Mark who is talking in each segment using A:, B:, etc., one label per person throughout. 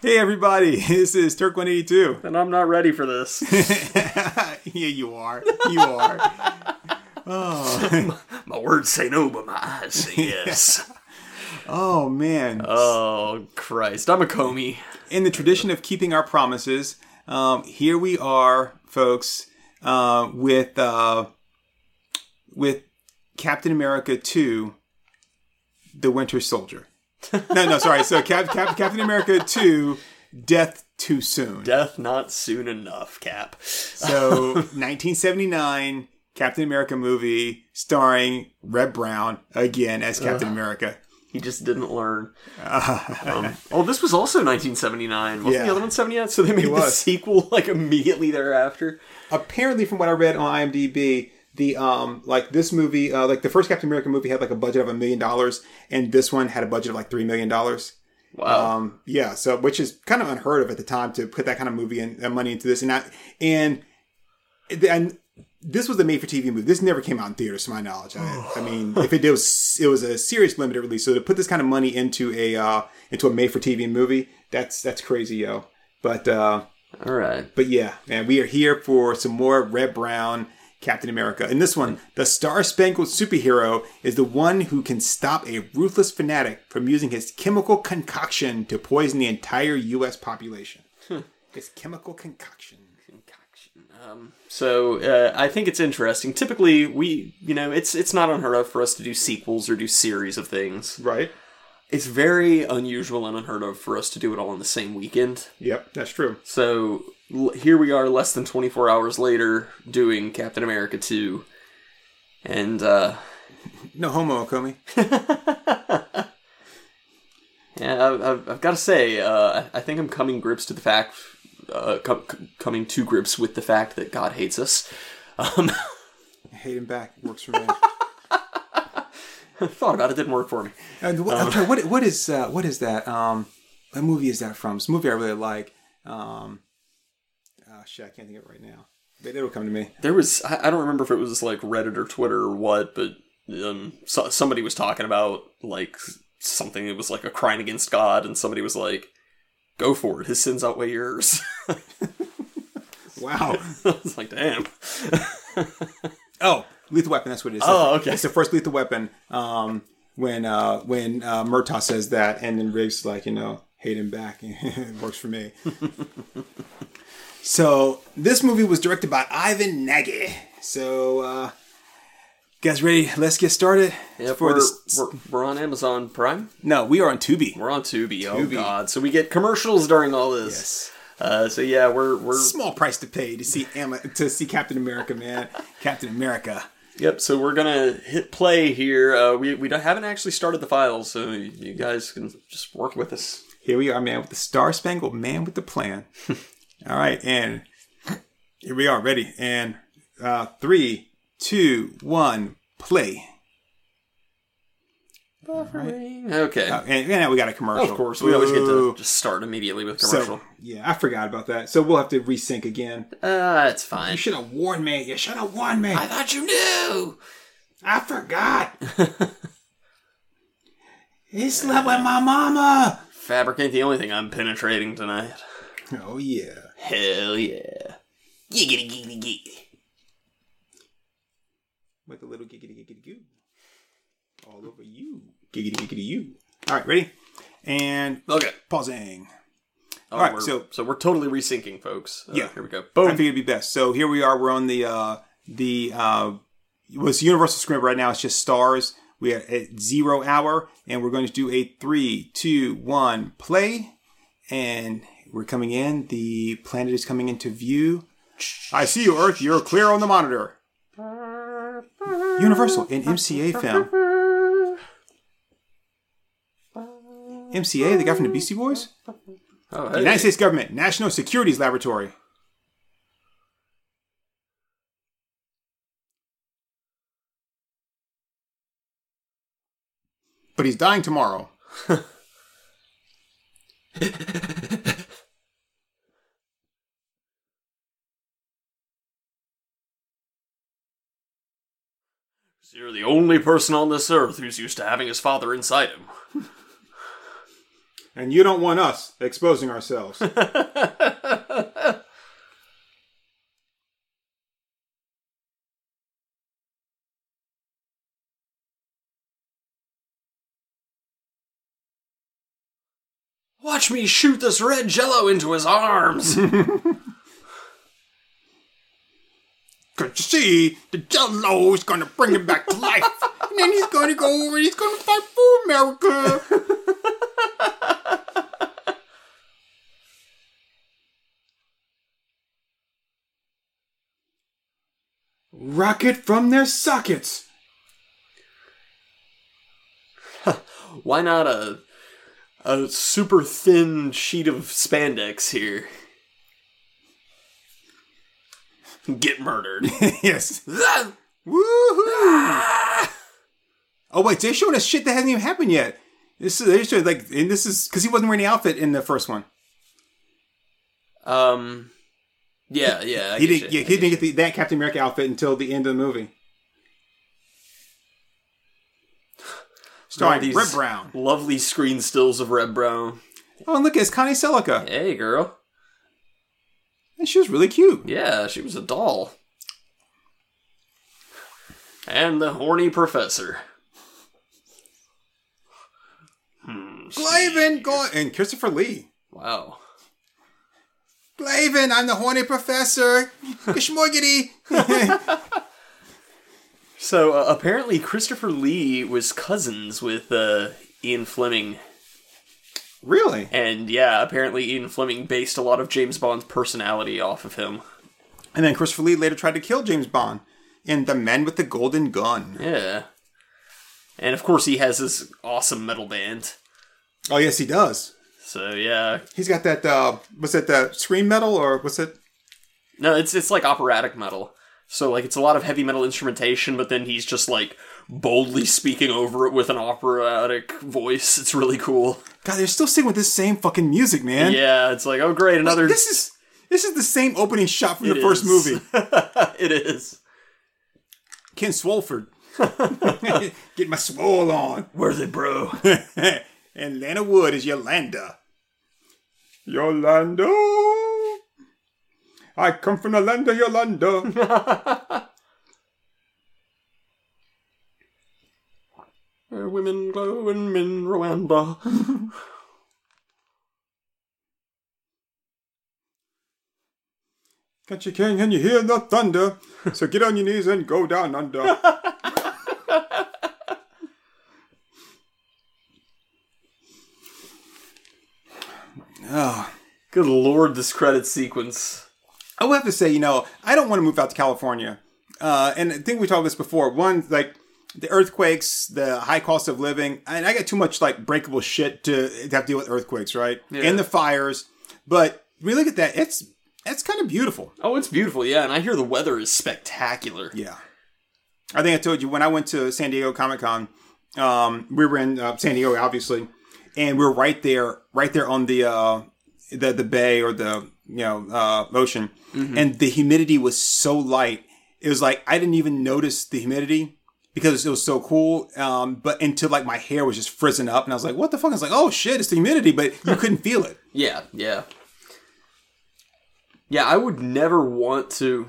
A: Hey everybody, this is Turk 182.
B: And I'm not ready for this.
A: yeah, you are. You are. Oh,
B: my words say no, but my eyes say yes.
A: oh man.
B: oh, Christ. I'm a Comey.
A: In the tradition of keeping our promises, um, here we are, folks, uh, with uh, with Captain America 2, The Winter Soldier. no, no, sorry. So Cap, Cap, Captain America 2, Death Too Soon.
B: Death not soon enough, Cap.
A: So 1979 Captain America movie starring Reb Brown again as Captain America.
B: He just didn't learn. Um, oh, this was also 1979. Wasn't
A: Yeah.
B: the other one 79? So they made the sequel like immediately thereafter.
A: Apparently, from what I read on IMDb, the um like this movie, uh, like the first Captain America movie had like a budget of a million dollars, and this one had a budget of like three million dollars.
B: Wow.
A: Um, yeah, so which is kind of unheard of at the time to put that kind of movie and uh, money into this, and I, and and this was a made for TV movie. This never came out in theaters, to my knowledge. I, I mean, if it was, it was a serious limited release. So to put this kind of money into a uh, into a made for TV movie, that's that's crazy, yo. But uh,
B: All right.
A: but yeah, man, we are here for some more Reb Brown Captain America. In this one, the Star Spangled Superhero is the one who can stop a ruthless fanatic from using his chemical concoction to poison the entire U.S. population. His chemical concoction.
B: Um, so uh, I think it's interesting. Typically, we you know it's it's not unheard of for us to do sequels or do series of things.
A: Right.
B: It's very unusual and unheard of for us to do it all in the same weekend.
A: Yep, that's true.
B: So here we are, less than 24 hours later, doing Captain America 2. And, uh,
A: No homo, Comey.
B: yeah, I've, I've, got to say, uh, I think I'm coming grips to the fact, uh, com- coming to grips with the fact that God hates us. Um,
A: I hate him back. Works for me.
B: thought about it, didn't work for me.
A: And what, I'm what what is uh, what is that? Um, what movie is that from? It's a movie I really like. Um, shit, I can't think of it right now. But it'll come to me.
B: There was, I, I don't remember if it was like Reddit or Twitter or what, but um, so, somebody was talking about like something that was like a crime against God, and somebody was like, go for it, his sins outweigh yours.
A: Wow.
B: it's like, damn.
A: Oh, Lethal Weapon. That's what it is.
B: Oh, okay.
A: It's the first Lethal Weapon. Um, when uh, when uh, Murtaugh says that, and then Riggs like, you know, hate him back. it works for me. So this movie was directed by Ivan Nagy. So, uh, guys, ready? Let's get started.
B: Yeah,
A: For
B: we're,
A: this-
B: we're, we're on Amazon Prime.
A: no, we are on Tubi.
B: We're on Tubi. Oh God! So we get commercials during all this.
A: Yes.
B: Uh, so yeah, we're we're
A: Small price to pay to see Emma, to see Captain America, man. Captain America.
B: yep. So we're gonna hit play here. Uh, we we don't, haven't actually started the files, so you guys can just work with us.
A: Here we are, man, with the Star Spangled Man with the plan. All right, and here we are, ready. And uh, three, two, one, play.
B: Okay.
A: Uh, and, and now we got a commercial.
B: of course, we always get to just start immediately with commercial.
A: So yeah, I forgot about that. So we'll have to resync again.
B: uh, it's fine.
A: You should have warned me. You should have warned me.
B: I thought you knew.
A: I forgot. he slept with my mama.
B: Fabric ain't the only thing I'm penetrating tonight.
A: Oh yeah.
B: Hell yeah. Giggity giggity giggity.
A: with a little giggity giggity goo all over you. Giggity giggity you. All right, ready? And
B: Okay.
A: pausing.
B: Oh,
A: All right, so-
B: so we're totally resyncing, folks. Uh,
A: Yeah.
B: Here we go. Boom.
A: I figured it'd be best. So here we are. We're on the uh the uh was Universal Script right now. It's just stars. We are at zero hour, and we're going to do a three, two, one, play. And we're coming in. The planet is coming into view. I see you, Earth. You're clear on the monitor. Universal, an MCA film. MCA, the guy from the Beastie Boys?
B: Oh,
A: The
B: hey.
A: United States Government, National Securities Laboratory. But he's dying tomorrow.
B: You're the only person on this earth who's used to having his father inside him.
A: And you don't want us exposing ourselves.
B: Watch me shoot this red jello into his arms.
A: Cause you see, the Jello is gonna bring him back to life, and then he's gonna go over. and He's gonna fight for America. Rocket from their sockets.
B: Why not a a super thin sheet of spandex here? Get murdered.
A: yes. Woohoo! Oh wait, they're showing us shit that hasn't even happened yet. This is they're showing like, and this is because he wasn't wearing the outfit in the first one.
B: um, yeah, yeah. I
A: He didn't. Yeah, he
B: get
A: didn't get the, that Captain America outfit until the end of the movie. Starring
B: these-
A: Reb Brown.
B: Lovely screen stills of Reb Brown.
A: Oh, and look, it's Connie Sellecca.
B: Hey, girl.
A: And she was really cute.
B: Yeah, she was a doll. And the horny professor. Hmm.
A: Glavin, go and Christopher Lee.
B: Wow.
A: Glavin, I'm the horny professor. Gishmorgity.
B: So uh, apparently, Christopher Lee was cousins with uh, Ian Fleming,
A: really?
B: and yeah, apparently Ian Fleming based a lot of James Bond's personality off of him.
A: And then Christopher Lee later tried to kill James Bond in The Men with the Golden Gun.
B: Yeah, and of course he has this awesome metal band.
A: Oh yes, he does.
B: So yeah,
A: He's got that. Uh, what's that? The scream metal or what's it?
B: no, it's it's like operatic metal. So like it's a lot of heavy metal instrumentation, but then he's just like boldly speaking over it with an operatic voice. It's really cool.
A: God, they're still singing with this same fucking music, man.
B: Yeah, it's like oh great, another.
A: This is this is the same opening shot from the
B: It
A: first
B: is.
A: movie.
B: it is.
A: Ken Swolford. Get my swole on.
B: Where's it, bro?
A: and Lana Wood is Yolanda. Yolanda. I come from the land of Yolanda.
B: Where women glow and men Rwanda.
A: Can't you king and you hear the thunder? So get on your knees and go down under. oh.
B: Good lord, this credit sequence.
A: I will have to say, you know, I don't want to move out to California. Uh, and I think we talked this before. One, like the earthquakes, the high cost of living, and I got too much like breakable shit to, to have to deal with earthquakes, right?
B: Yeah.
A: And the fires. But you look at that, it's it's kind of beautiful.
B: Oh, it's beautiful, yeah, and I hear the weather is spectacular.
A: Yeah. I think I told you when I went to San Diego Comic Con, um, we were in uh, San Diego, obviously, and we are right there, right there on the uh, the the bay or the you know uh, ocean, and the humidity was so light. It was like I didn't even notice the humidity because it was so cool. Um, but until like my hair was just frizzing up, and I was like, "What the fuck?" I was like, "Oh shit, it's the humidity," but you couldn't feel it.
B: Yeah, yeah. Yeah, I would never want to.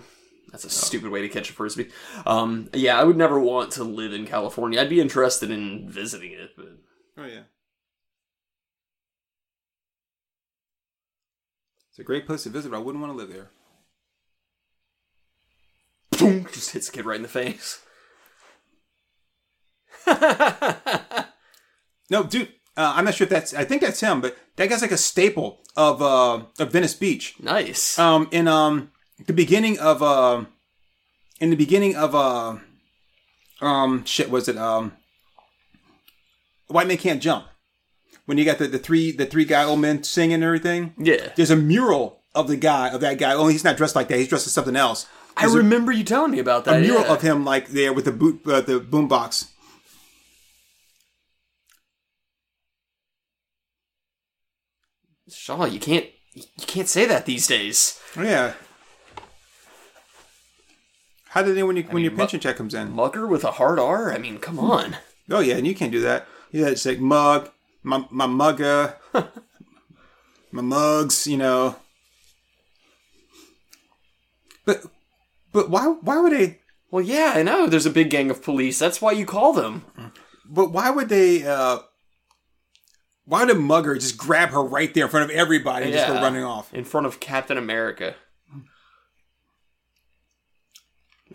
B: That's a stupid way to catch a frisbee. Um, yeah, I would never want to live in California. I'd be interested in visiting it, but
A: Oh yeah. It's a great place to visit, but I wouldn't want to live there.
B: boom, just hits a kid right in the face.
A: No, dude, uh, I'm not sure if that's. I think that's him, but that guy's like a staple of uh, of Venice Beach.
B: nice.
A: Um, in um the beginning of uh, in the beginning of uh, um, shit, was it um, White Man Can't Jump? When you got the, the three the three guy old men singing and everything.
B: yeah,
A: There's a mural of the guy of that guy. Only he's not dressed like that. He's dressed as something else.
B: I remember you telling me about that.
A: a mural
B: yeah.
A: of him like there with the boot uh, the boombox.
B: Shaw, you can't you can't say that these days.
A: Oh, yeah. How did it when you when your
B: mu-
A: pension check comes in?
B: Mugger with a hard R. I mean, come on.
A: Oh yeah, and you can't do that. Yeah, it's like mug, my my mugger. my mugs, you know. But but why why would they
B: Well, yeah, I know. There's a big gang of police. That's why you call them.
A: but why would they uh why a mugger just grab her right there in front of everybody and just go running off?
B: in front of Captain America.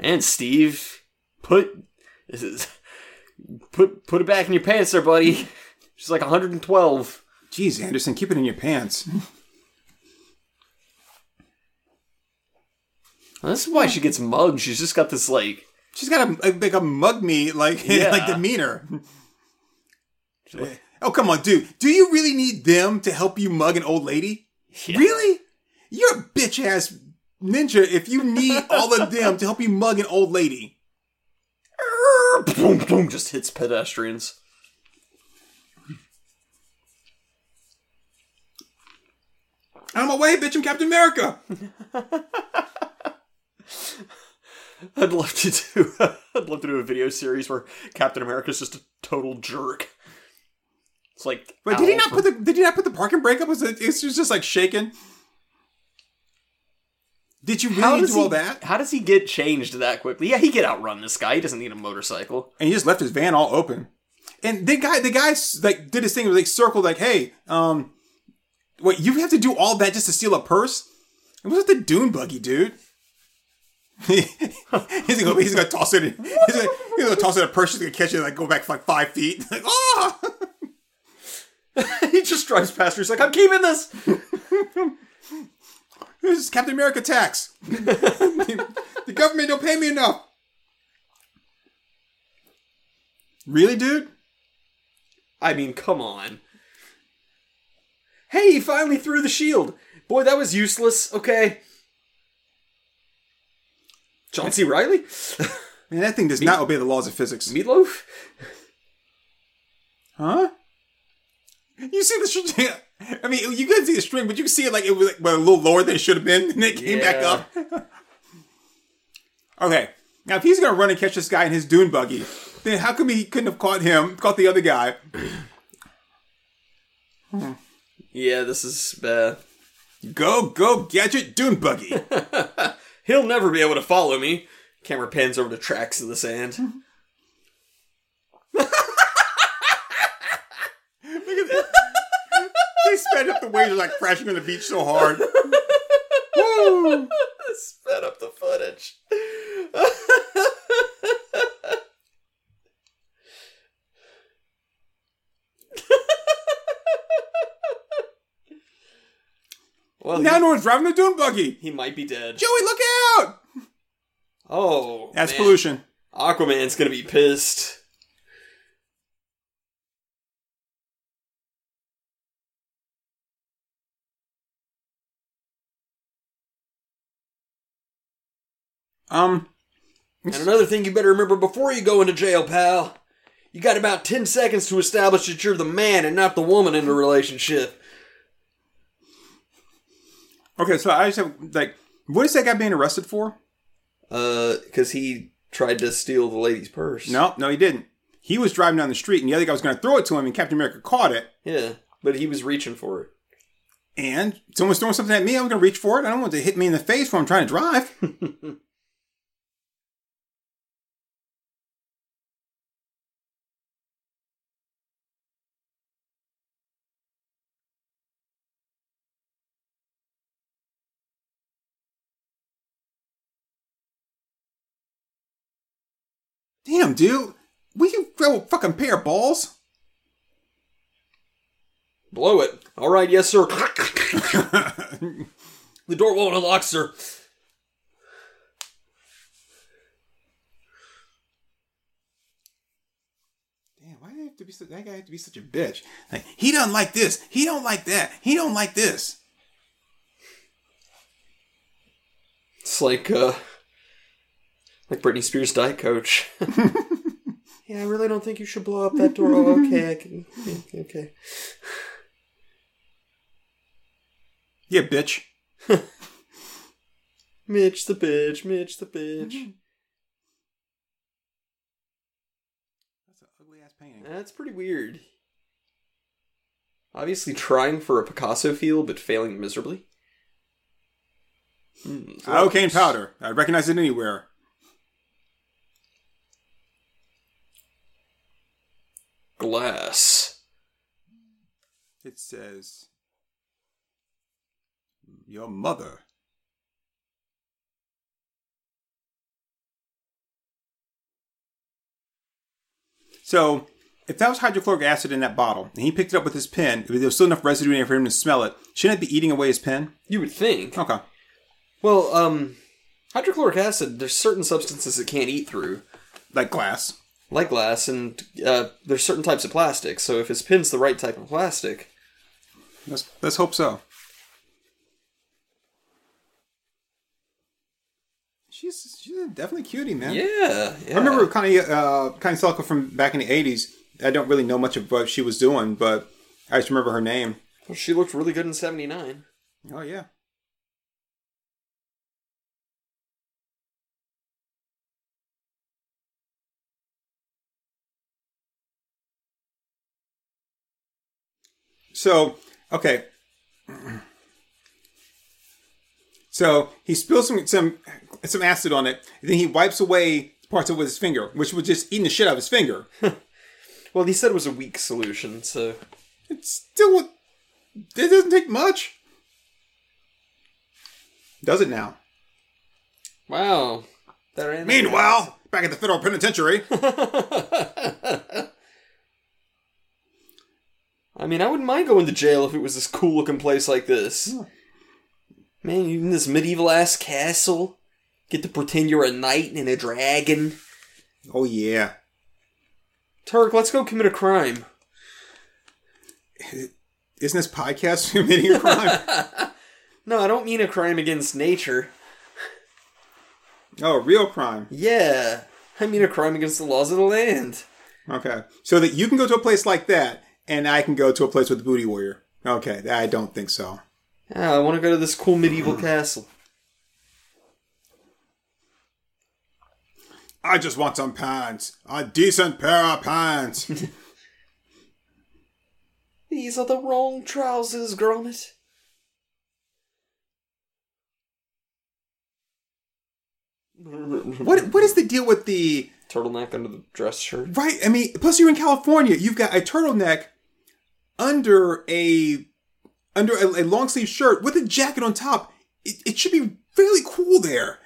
B: And Steve, put this is put put it back in your pants, there, buddy. She's like 112.
A: Jeez, Anderson, keep it in your pants.
B: This is why she gets mugged. She's just got this like
A: She's got a, like a mug me like
B: Yeah.
A: like demeanor. Oh come on, dude. Do you really need them to help you mug an old lady?
B: Yeah.
A: Really? You're a bitch ass ninja if you need all of them to help you mug an old lady.
B: boom, boom, just hits pedestrians.
A: I'm away, bitch. I'm Captain America.
B: I'd love to do. I'd love to do a video series where Captain America's just a total jerk. It's like.
A: Wait, did he not put the? Did he not put the parking brake up? Was it? It's just like shaking. Did you really do all
B: he-
A: that?
B: How does he get changed that quickly? Yeah, he could outrun this guy. He doesn't need a motorcycle.
A: and he just left his van all open. And the guy, the guy, like did his thing, like circled, like, "Hey, um, wait, you have to do all that just to steal a purse? It was the dune buggy, dude." he's gonna, he's gonna toss it. In, he's, gonna, he's gonna toss it a purse. He's gonna catch it, like go back like five feet. Like, oh,
B: he just drives past her. He's like, "I'm keeping this."
A: this is Captain America tax. the government don't pay me enough. Really, dude?
B: I mean, come on. Hey, he finally threw the shield. Boy, that was useless. Okay. John C. Reilly?
A: Man, that thing does not obey the laws of physics.
B: Meatloaf?
A: Huh? You see the string? I mean, you couldn't see the string, but you can see it like it was like, well, a little lower than it should have been, and it came back up. okay, now if he's gonna run and catch this guy in his dune buggy, then how come he couldn't have caught him, caught the other guy?
B: Yeah, this is bad.
A: Go, go, gadget dune buggy.
B: He'll never be able to follow me. Camera pans over to tracks in the sand.
A: they sped up the waves like crashing on the beach so hard. Woo!
B: Sped up the footage. well,
A: Now
B: he,
A: no one's driving the dune buggy.
B: he might be dead.
A: Joey, look out!
B: Oh,
A: That's
B: man.
A: pollution.
B: Aquaman's gonna be pissed.
A: Um,
B: And another thing you better remember before you go into jail, pal. You got about 10 seconds to establish that you're the man and not the woman in the relationship.
A: okay, so I just have like, what is that guy being arrested for?
B: Uh, because he tried to steal the lady's purse.
A: No, no, he didn't. He was driving down the street, and the other guy was going to throw it to him, and Captain America caught it.
B: Yeah, but he was reaching for it.
A: And someone's throwing something at me. I'm going to reach for it. I don't want it to hit me in the face while I'm trying to drive. Damn, dude. Will you throw a fucking pair of balls.
B: Blow it. All right, yes, sir. the door won't unlock, sir.
A: Damn, why do they have to be so, that guy have to be such a bitch? Like he doesn't like this. He don't like that. He don't like this.
B: It's like, uh, like Britney Spears' diet coach. yeah, I really don't think you should blow up that door. Oh, okay, I can. Okay.
A: Yeah, bitch.
B: Mitch the bitch, Mitch the bitch.
A: That's an ugly ass painting.
B: That's pretty weird. Obviously trying for a Picasso feel, but failing miserably. Hmm, so
A: Cocaine powder. I recognize it anywhere.
B: Glass.
A: It says, "Your mother." So, if that was hydrochloric acid in that bottle, and he picked it up with his pen, if there was still enough residue in there for him to smell it, shouldn't it be eating away his pen?
B: You would think.
A: Okay.
B: Well, um, hydrochloric acid, there's certain substances it can't eat through,
A: Like glass.
B: Like glass, and uh, there's certain types of plastic. So if his pin's the right type of plastic,
A: Let's, let's hope so. She's she's definitely cutie, man.
B: yeah, yeah.
A: I remember Connie uh, Connie Selko from back in the '80s. I don't really know much of what she was doing, but I just remember her name.
B: Well, she looked really good in '79.
A: Oh yeah. So okay. So he spills some some some acid on it, and then he wipes away parts of it with his finger, which was just eating the shit out of his finger.
B: Well, he said it was a weak solution, so
A: It's still it doesn't take much. Does it now?
B: wow.
A: Meanwhile, back at the federal penitentiary,
B: I mean, I wouldn't mind going to jail if it was this cool looking place like this. Man, you in this medieval ass castle, get to pretend you're a knight and a dragon.
A: oh yeah,
B: Turk, let's go commit a crime.
A: isn't this podcast committing a crime?
B: No, I don't mean a crime against nature.
A: oh, a real crime.
B: Yeah, I mean a crime against the laws of the land.
A: Okay, so that you can go to a place like that, and I can go to a place with the booty warrior. Okay, I don't think so.
B: Yeah, I want to go to this cool medieval castle.
A: I just want some pants, a decent pair of pants.
B: These are the wrong trousers, Gromit.
A: what what is the deal with the
B: Turtleneck under the dress shirt.
A: Right. I mean, plus you're in California. You've got a turtleneck under a under a, a long sleeve shirt with a jacket on top. It, it should be fairly cool there.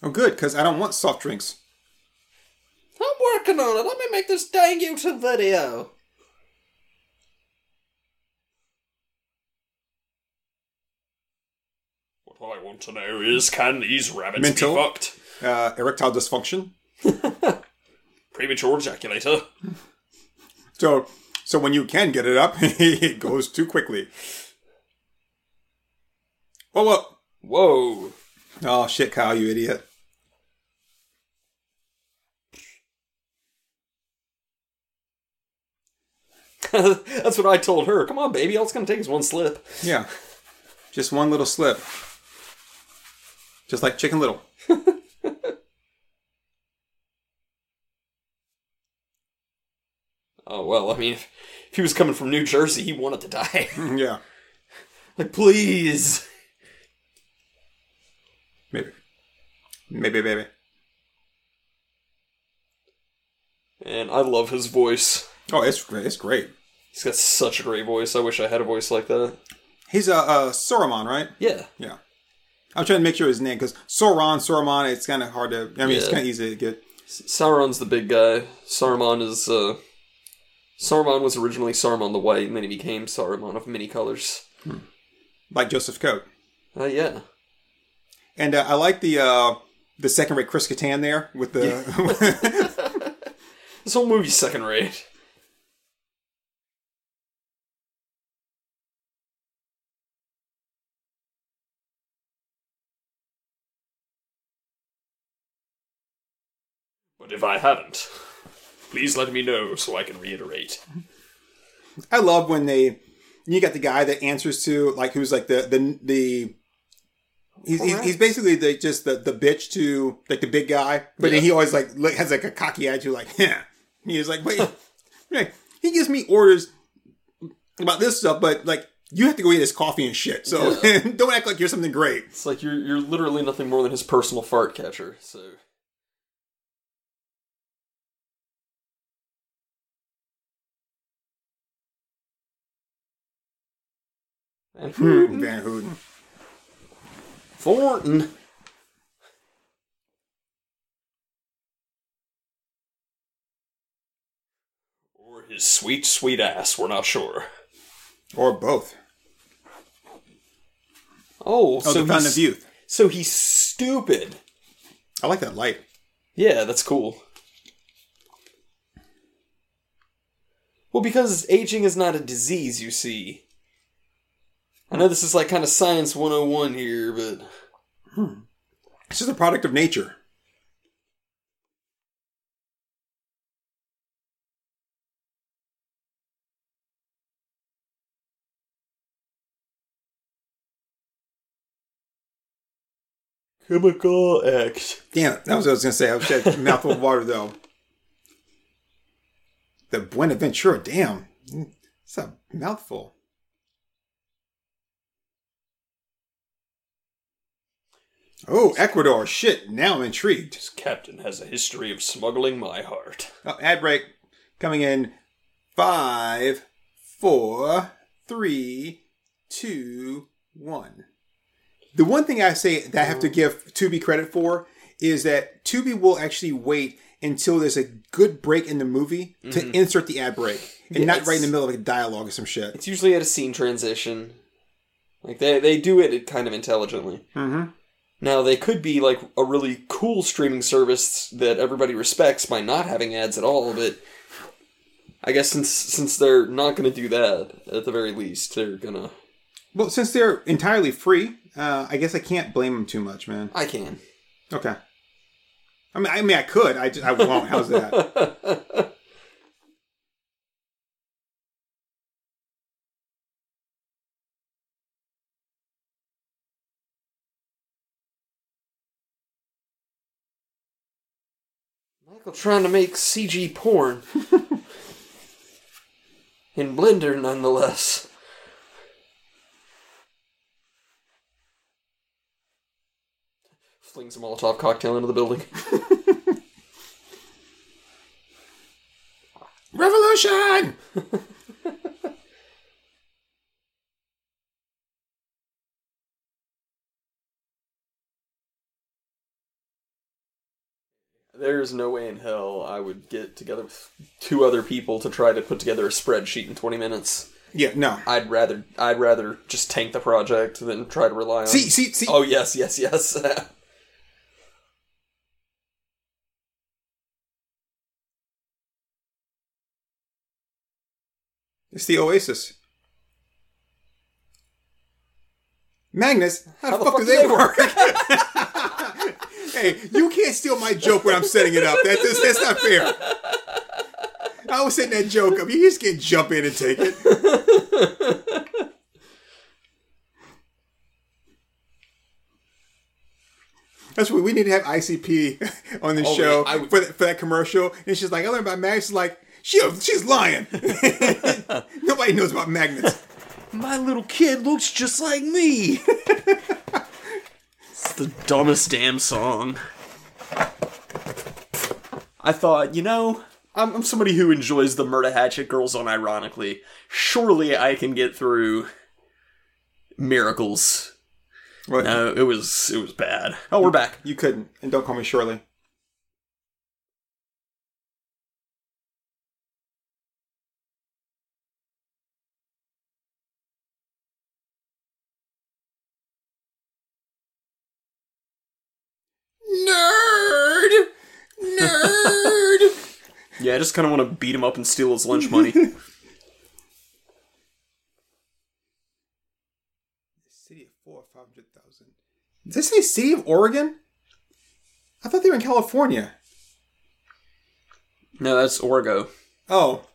A: Oh, good, because I don't want soft drinks.
B: I'm working on it. Let me make this dang YouTube video. I want to know is can these rabbits
A: Mental.
B: be fucked?
A: Uh, erectile dysfunction.
B: Premature ejaculator.
A: So, so when you can get it up, it goes too quickly. Whoa, whoa.
B: Whoa.
A: Oh shit, Kyle, you idiot.
B: That's what I told her. Come on, baby. All it's gonna take is one slip.
A: Yeah. Just one little slip. Just like Chicken Little.
B: Oh well. I mean, if, if he was coming from New Jersey, he wanted to die.
A: yeah.
B: like, please.
A: Maybe. Maybe, baby.
B: And I love his voice.
A: Oh, it's great. It's great.
B: He's got such a great voice. I wish I had a voice like that.
A: He's a uh, uh, Saruman, right?
B: Yeah.
A: Yeah. I'm trying to make sure his name because Sauron, Saruman. It's kind of hard to. I mean, it's kind of easy to get.
B: Sauron's the big guy. Saruman is, uh. Saruman was originally Saruman the White, and then he became Saruman of many colors.
A: Like Joseph Coat.
B: Uh, yeah.
A: And uh, I like the uh, the second rate Chris Kattan there with the.
B: This whole movie's second rate. If I haven't, please let me know so I can reiterate.
A: I love when they You got the guy that answers to like who's like the the the. He's, he's, he's basically the, just the, the bitch to like the big guy, but
B: Yeah.
A: then he always like look- has like a cocky attitude, like yeah. He is like, wait, Right. he gives me orders about this stuff, but like you have to go eat his coffee and shit. So don't act like you're something great.
B: It's like you're you're literally nothing more than his personal fart catcher. So Hmm. Van Houten.
A: Van Houten.
B: Thornton. Or his sweet, sweet ass, we're not sure.
A: Or both.
B: Oh,
A: Oh,
B: so
A: the Fountain
B: he's,
A: of Youth.
B: so he's stupid.
A: I like that light.
B: Yeah, that's cool. Well, because aging is not a disease, you see. I know this is like kind of science 101 here, but
A: hmm. this is a product of nature.
B: chemical X.
A: Damn it. That was what I was going to say. I was had mouthful of water, though. The Buenaventura. Damn. It's a mouthful. Oh, Ecuador. Shit. Now I'm intrigued.
B: This captain has a history of smuggling my heart.
A: Oh, ad break coming in five, four, three, two, one. The one thing I say that I have to give Tubi credit for is that Tubi will actually wait until there's a good break in the movie to insert the ad break and not right in the middle of like a dialogue or some shit.
B: It's usually at a scene transition. Like they they do it kind of intelligently.
A: Mm-hmm.
B: Now they could be like a really cool streaming service that everybody respects by not having ads at all, but I guess since since they're not going to do that at the very least, they're gonna.
A: Well, since they're entirely free, uh, I guess I can't blame them too much, man.
B: I can.
A: Okay. I mean, I mean, I could. I, just, I won't. How's that?
B: Michael trying to make CG porn in Blender, nonetheless. Flings a Molotov cocktail into the building.
A: Revolution!
B: There's no way in hell I would get together with two other people to try to put together a spreadsheet in 20 minutes.
A: Yeah, no.
B: I'd rather I'd rather just tank the project than try to rely on.
A: See, see, see.
B: Oh yes, yes, yes.
A: It's the Oasis. Magnus, how, the, fuck, do they, work? hey, you can't steal my joke when I'm setting it up. That, that's, that's not fair. I was setting that joke up. You just can't jump in and take it. That's what we need to have ICP on the
B: Oh,
A: show
B: yeah, would-
A: for, that, for that commercial. And she's like, I learned about magnets. She's like, she, she's lying. Nobody knows about magnets.
B: My little kid looks just like me. the dumbest damn song. I thought, you know, I'm, I'm somebody who enjoys the Murder Hatchet Girls unironically. Surely I can get through Miracles.
A: What?
B: No, it was it was bad. Oh, we're back.
A: You couldn't. And don't call me Shirley.
B: Yeah, I just kind of want to beat him up and steal his lunch money.
A: City of four, five hundred thousand. Does this say City of Oregon? I thought they were in California.
B: no, that's Orgo.
A: Oh.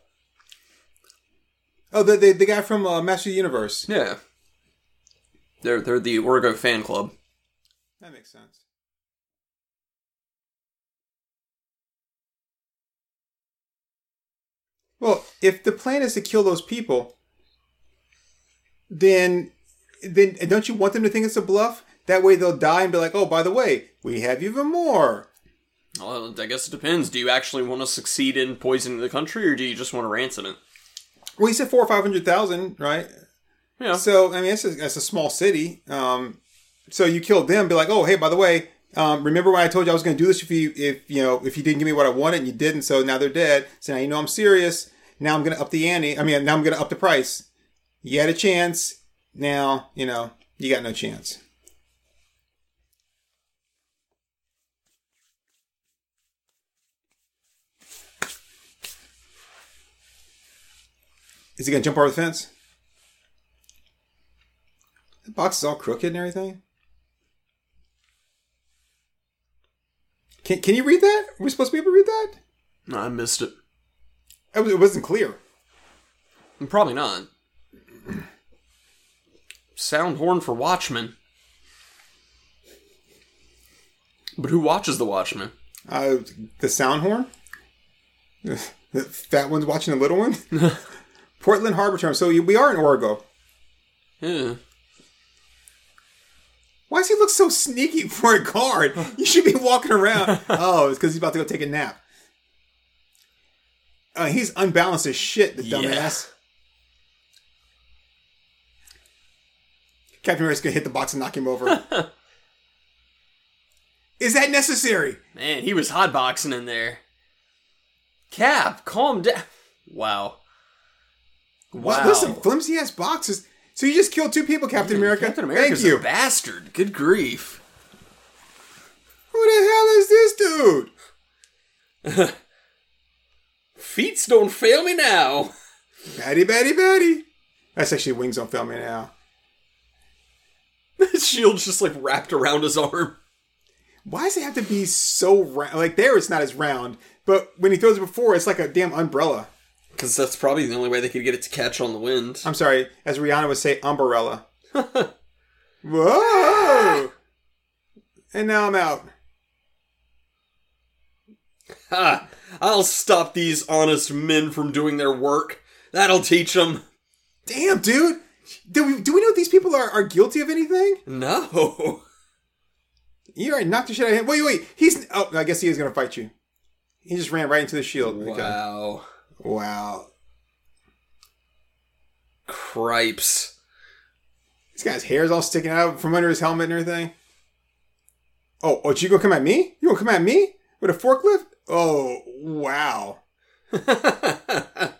A: Oh, the the, the guy from uh, Master of the Universe.
B: Yeah. They're they're the Orgo fan club.
A: That makes sense. Well, if the plan is to kill those people, then then don't you want them to think it's a bluff? That way they'll die and be like, "Oh, by the way, we have even more."
B: Well, I guess it depends. Do you actually want to succeed in poisoning the country, or do you just want to ransom it?
A: Well, he said four or five hundred thousand, right?
B: Yeah.
A: So I mean, it's a, it's a small city. Um, so you killed them, be like, "Oh, hey, by the way, um, remember when I told you I was going to do this if you if you know if you didn't give me what I wanted and you didn't, so now they're dead. So now you know I'm serious. Now I'm going to up the ante. I mean, now I'm going to up the price. You had a chance. Now you know you got no chance. Is he going to jump over the fence? The box is all crooked and everything. Can, can you read that? Are we supposed to be able to read that?
B: No, I missed it.
A: It was- it wasn't clear.
B: Probably not. Sound horn for Watchmen. But who watches the Watchmen?
A: Uh, the sound horn? The fat one's watching the little one? Portland Harbor term. So we are in Orgo.
B: Yeah.
A: Why does he look so sneaky for a guard? You should be walking around. Oh, it's because he's about to go take a nap. Uh, he's unbalanced as shit, the
B: Yeah.
A: dumbass. Captain America's gonna hit the box and knock him over. Is that necessary?
B: Man, he was hotboxing in there. Cap, calm down. Wow.
A: What?
B: Wow.
A: Listen, flimsy ass boxes. So you just killed two people, Captain America.
B: Captain America's
A: Thank you.
B: a bastard. Good grief.
A: Who the hell is this dude?
B: Feats don't fail me now.
A: Batty, batty, batty. That's actually wings don't fail me now.
B: His shield's just like wrapped around his arm.
A: Why does it have to be so round? Like there, it's not as round, but when he throws it before, it's like a damn umbrella.
B: Because that's probably the only way they could get it to catch on the wind.
A: I'm sorry, as Rihanna would say, umbrella. Whoa! And now I'm out.
B: Ha! I'll stop these honest men from doing their work. That'll teach them.
A: Damn, dude. Do we do we know these people are, are guilty of anything?
B: No.
A: You already knocked the shit out of him. Wait, wait. He's. Oh, I guess he is going to fight you. He just ran right into the shield. Okay.
B: Wow.
A: Wow.
B: Cripes.
A: This guy's hair's all sticking out from under his helmet and everything. Oh, oh, you gonna come at me? You gonna come at me with a forklift? Oh, wow. I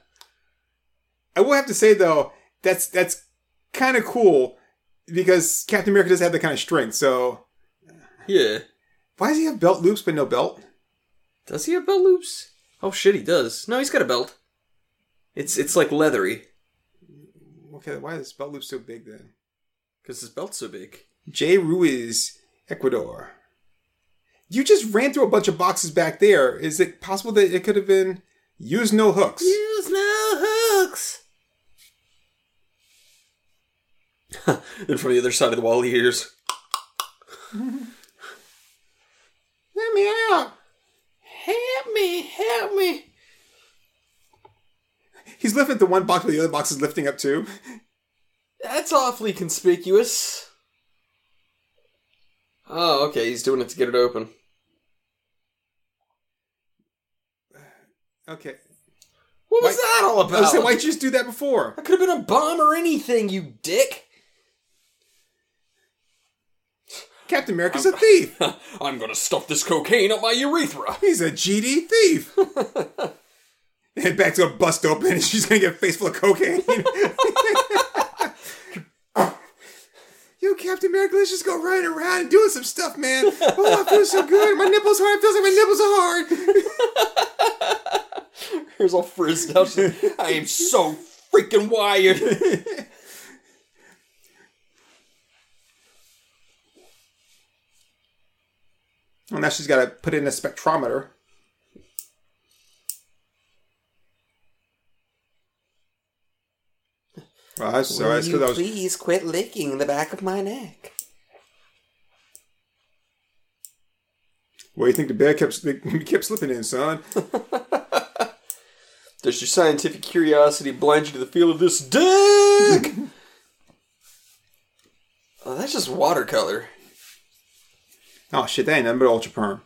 A: will have to say though, that's that's kind of cool because Captain America does have that kind of strength. So
B: yeah.
A: why does he have belt loops but no belt?
B: Does he have belt loops? Oh shit, he does. No, he's got a belt. It's it's like leathery
A: Okay, why is this belt loop so big then?
B: because his belt's so big.
A: J. Ruiz, Ecuador. You just ran through a bunch of boxes back there. Is it possible that it could have been use no hooks?
B: Use no hooks. and from the other side of the wall, he hears,
A: Let me out.
B: "Help me! Help me!"
A: He's lifting the one box, but the other box is lifting up too.
B: That's awfully conspicuous. Oh, okay. He's doing it to get it open.
A: Okay.
B: What was
A: Why-
B: that all
A: I was
B: about?
A: saying, why'd you just do that before?
B: That could have been a bomb or anything, you dick.
A: Captain America's a thief.
B: I'm gonna stuff this cocaine up my urethra.
A: He's a GD thief. and back's gonna bust open and she's gonna get a face full of cocaine. Yo, Captain America, let's just go running around and doing some stuff, man. Oh, I feel so good. My nipples are hard. It feels like my nipples are hard.
B: Here's all frizzed out. I am so freaking wired.
A: well, now she's got to put in a spectrometer. I sorry. It's because I was.
B: please quit licking the back of my neck?
A: Do you think the bear kept kept slipping in, son?
B: Does your scientific curiosity blind you to the feel of this dick? oh, that's just watercolor.
A: Oh shit, that ain't nothing but ultra perm.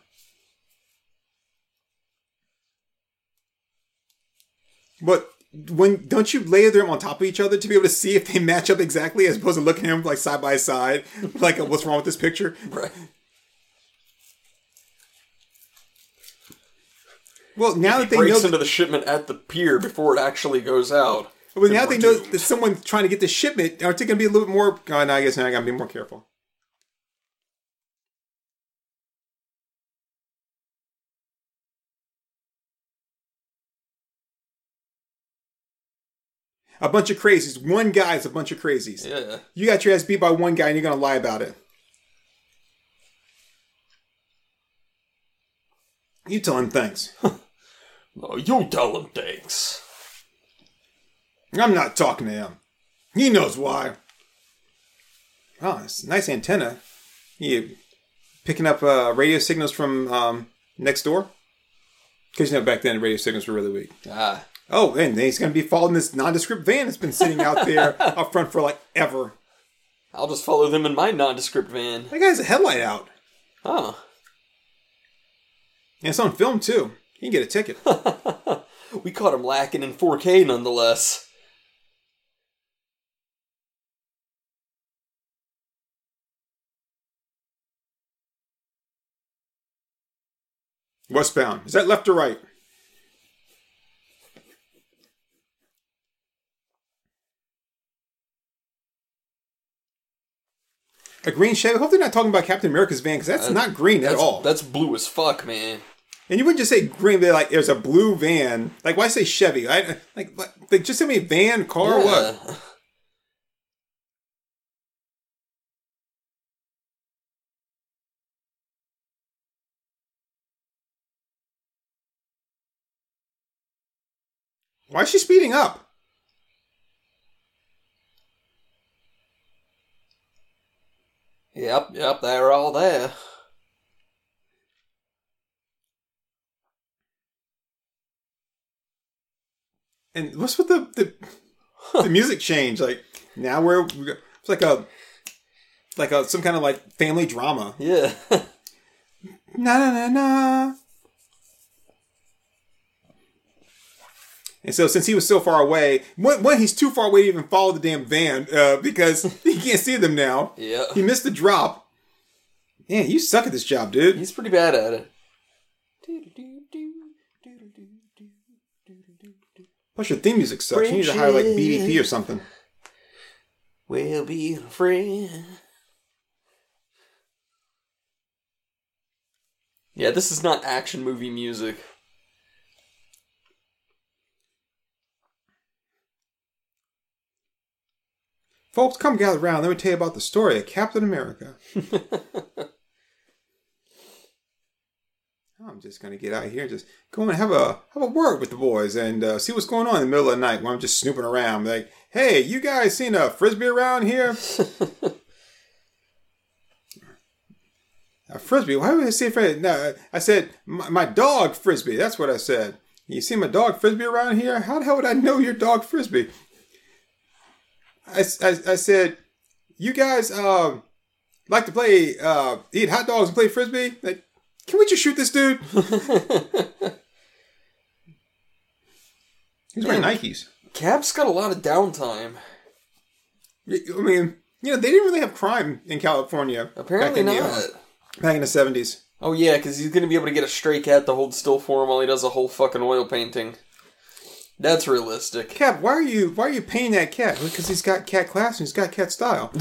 A: But when don't you layer them on top of each other to be able to see if they match up exactly, as opposed to looking at them like side by side, like uh, what's wrong with this picture?
B: Right.
A: Well, now that they
B: Breaks
A: know,
B: into the shipment at the pier before it actually goes out.
A: well, now they know
B: doomed.
A: that someone's trying to get the shipment. Aren't they going to be a little bit more? Oh, no, I guess now I got to be more careful. A bunch of crazies. One guy's a bunch of crazies.
B: Yeah.
A: You got your ass beat by one guy and you're going to lie about it. You tell him thanks.
B: Oh, you tell him thanks.
A: I'm not talking to him. He knows why. Oh, it's a nice antenna. You picking up uh, radio signals from um, next door? Because you know back then radio signals were really weak.
B: Ah.
A: Oh, and he's going to be following this nondescript van that's been sitting out there up front for like ever.
B: I'll just follow them in my nondescript van.
A: That guy has a headlight out.
B: Oh.
A: And it's on film too. He can get a ticket.
B: We caught him lacking in 4K nonetheless.
A: Westbound. Is that left or right? A green. I hope they're not talking about Captain America's van because that's not green at all.
B: that's blue as fuck, man.
A: And you wouldn't just say green, but like there's a blue van. Like why say Chevy? I, like, like just tell me van, car, or what? Why is she speeding up?
B: Yep, yep, they're all there.
A: And what's with the the, the music change? Like now we're it's like a like a some kind of like family drama.
B: Yeah.
A: Na na na na. And so, since he was so far away, one, one he's too far away to even follow the damn van uh, because he can't see them now.
B: yeah.
A: He missed the drop. Man, you suck at this job, dude.
B: He's pretty bad at it.
A: Plus, your theme music sucks. You need to hire like BDP or something.
B: We'll be friends. Yeah, this is not action movie music.
A: Folks, come gather around. Let me tell you about the story of Captain America. I'm just gonna get out here and just go and have a have a word with the boys and uh, see what's going on in the middle of the night while I'm just snooping around. Like, hey, you guys seen a frisbee around here? a frisbee? Why would I say frisbee? No, I said my, my dog frisbee. That's what I said. You see my dog frisbee around here? How the hell would I know your dog frisbee? I, I, I said, you guys um, like to play, uh, eat hot dogs and play frisbee? Like, can we just shoot this dude? He's wearing
B: Man.
A: Nikes.
B: Cap's got a lot of downtime.
A: I mean, you know, they didn't really have crime in California.
B: Apparently
A: back in
B: not.
A: The, uh, back in the 70s.
B: Oh yeah, because he's gonna be able to get a stray cat to hold still for him while he does a whole fucking oil painting. That's realistic.
A: Cap, why are you why are you painting that cat? Because he's got cat class and he's got cat style.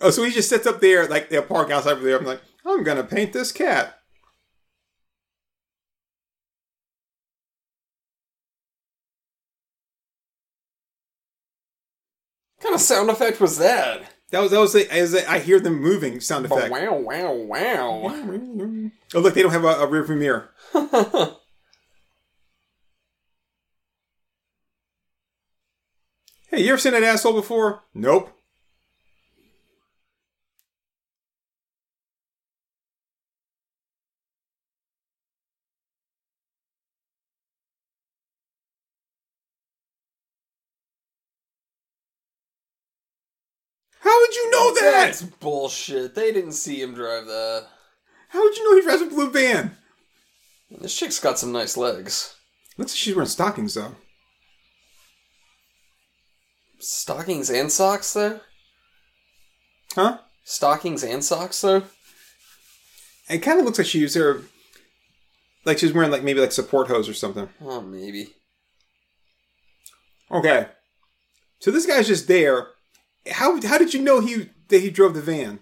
A: oh, so he just sits up there like the park outside over there. I'm like, I'm gonna paint this cat.
B: What kind of sound effect was that?
A: That was that was as I hear them moving sound effect.
B: Wow, wow, wow.
A: Oh look, they don't have a, a rear view mirror. Hey, you ever seen that asshole before? Nope. How would you know that?
B: That's bullshit. They didn't see him drive that.
A: How would you know he drives a blue van?
B: This chick's got some nice legs.
A: Looks like she's wearing stockings though.
B: Stockings and socks, though?
A: Huh?
B: Stockings and socks, though?
A: It kind of looks like she used her, like she's wearing like maybe like support hose or something.
B: Oh, maybe.
A: Okay, so this guy's just there. How how did you know he that he drove the van?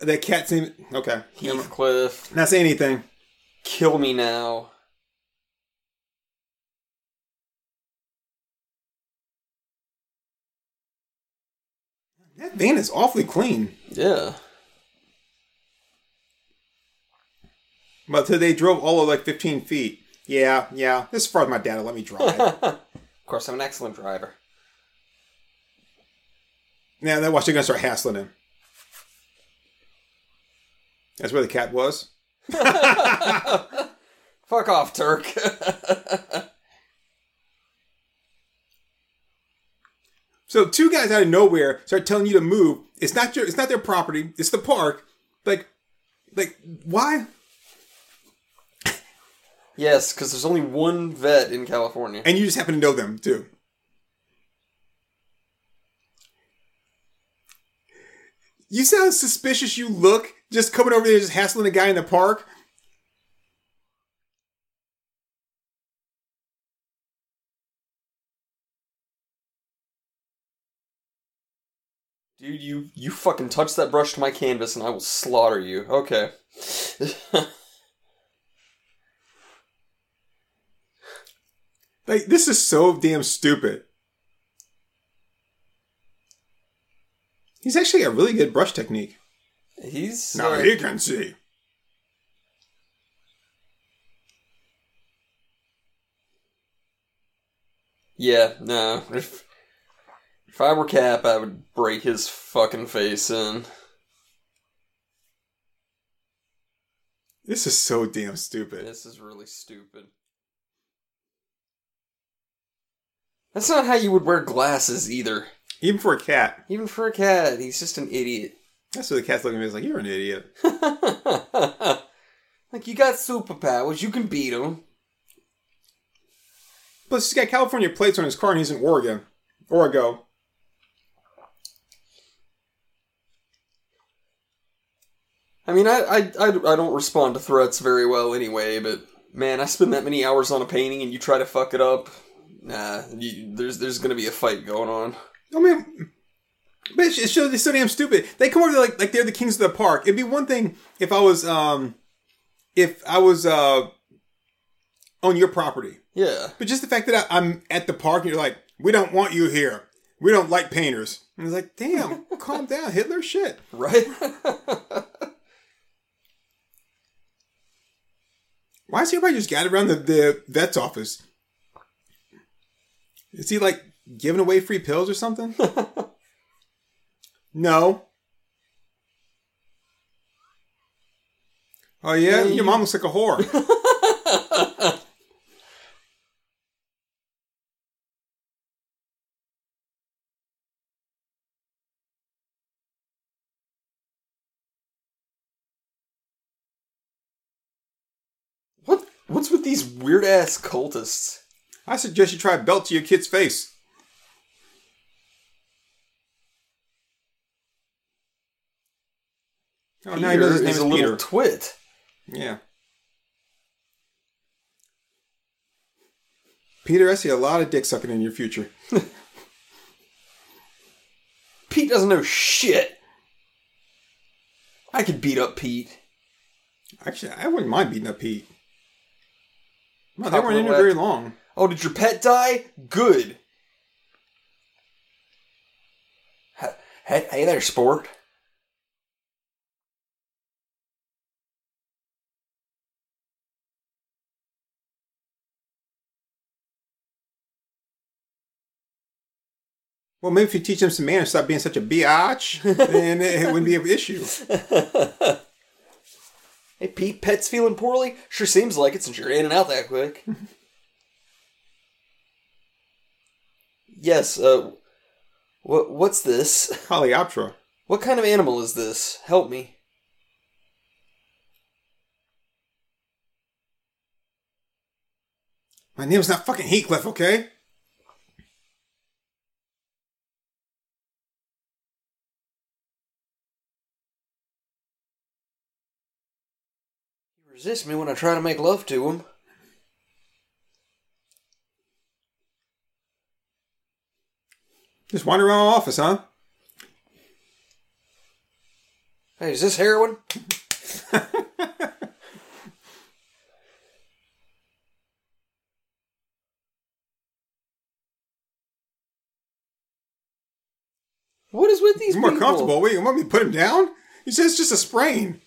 A: That cat's name. Okay,
B: Heathcliff,
A: not say anything.
B: kill me now.
A: That van is awfully clean.
B: Yeah.
A: But so they drove all of like 15 feet. Yeah, yeah. This is far as my dad will let me drive.
B: of course, I'm an excellent driver.
A: Now, then watch, they're gonna start hassling him. That's where the cat was.
B: Fuck off, Turk.
A: So two guys out of nowhere start telling you to move. It's not your, it's not their property. It's the park. Like, like why?
B: yes, because there's only one vet in California.
A: And you just happen to know them too. You see how suspicious you look just coming over there just hassling a guy in the park?
B: Dude, you you fucking touch that brush to my canvas and I will slaughter you. Okay.
A: Like, this is so damn stupid. He's actually got really good brush technique.
B: He's
A: Now
B: uh,
A: he can see.
B: Yeah, no. If if I were Cap, I would break his fucking face in.
A: This is so damn stupid.
B: This is really stupid. That's not how you would wear glasses either.
A: Even for a cat.
B: Even for a cat, he's just an idiot.
A: That's what the cat's looking at me. He's like, you're an idiot.
B: like you got superpowers, you can beat him.
A: Plus, he's got California plates on his car and he's in Oregon. Oregon.
B: I mean, I, I, I, I don't respond to threats very well anyway, but man, I spend that many hours on a painting and you try to fuck it up. Nah, you, there's there's gonna be a fight going on.
A: I mean, but it shows they're so damn stupid. They come over there like like they're the kings of the park. It'd be one thing if I was um if I was uh on your property,
B: Yeah,
A: but just the fact that I, I'm at the park and you're like, we don't want you here. We don't like painters. And it's like, damn, calm down, Hitler. Shit.
B: right.
A: Why is everybody just gathered around the, the vet's office? Is he like giving away free pills or something? no. Oh yeah, your
B: you-
A: mom looks like a whore.
B: what what's with these weird ass cultists?
A: I suggest you try a belt to your kid's face. Oh, now he knows his name
B: is a little
A: Peter.
B: twit.
A: yeah. Peter, I see a lot of dick sucking in your future.
B: Pete doesn't know shit. I could beat up Pete.
A: Actually, I wouldn't mind beating up Pete. Well, they weren't in there very long.
B: Oh, did your pet die? Good. Hey, hey there, sport.
A: Well, maybe if you teach them some manners, stop being such a biatch, then it wouldn't be an issue.
B: Hey, Pete, pet's feeling poorly? Sure seems like it since you're in and out that quick. yes, uh, what, what's this?
A: Coleoptera.
B: What kind of animal is this? Help me.
A: My name's not fucking Heathcliff, okay?
B: He resists me when I try to make love to him.
A: Just wander around my office, huh?
B: Hey, is this heroin? what is with these
A: He's more
B: people?
A: comfortable. Wait, you want me to put him down? He says it's just a sprain.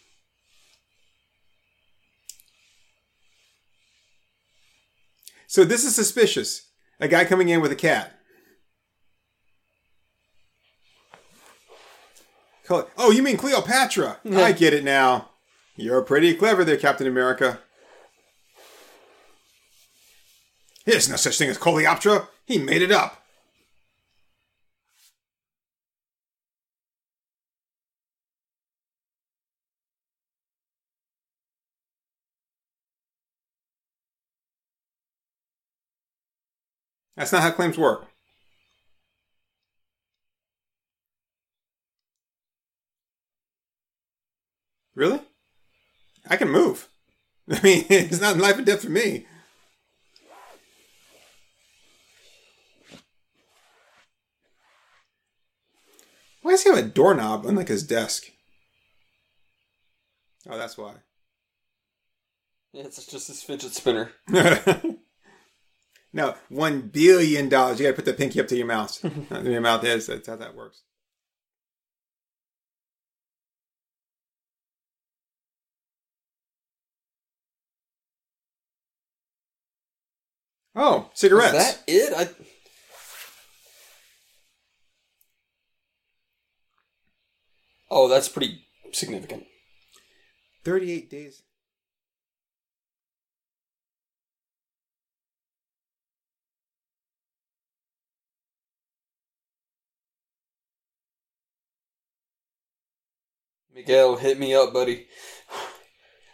A: So this is suspicious. A guy coming in with a cat. Oh, you mean Cleopatra? I get it now. You're pretty clever there, Captain America. There's no such thing as Coleoptera. He made it up. That's not how claims work. Really? I can move. I mean, it's not life and death for me. Why does he have a doorknob on like his desk? Oh, that's why.
B: Yeah, it's just this fidget spinner.
A: no, one billion dollars. You got to put the pinky up to your mouth. Uh, your mouth is. That's how that works. Oh, cigarettes.
B: Is that it? I... Oh, that's pretty significant.
A: 38 days.
B: Miguel, hit me up, buddy.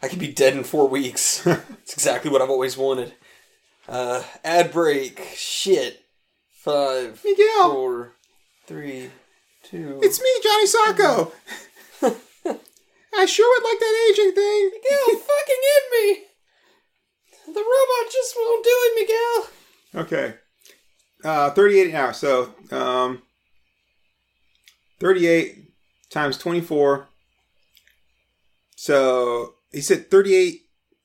B: I could be dead in four weeks. It's exactly what I've always wanted. Uh, ad break. Shit. Five,
A: Miguel!
B: four, three, two.
A: It's me, Johnny Sokko. I sure would like that aging thing.
B: Miguel, fucking hit me! The robot just won't do it, Miguel.
A: Okay. Uh, 38 an hour. So, um, 38 times 24. So, he said 38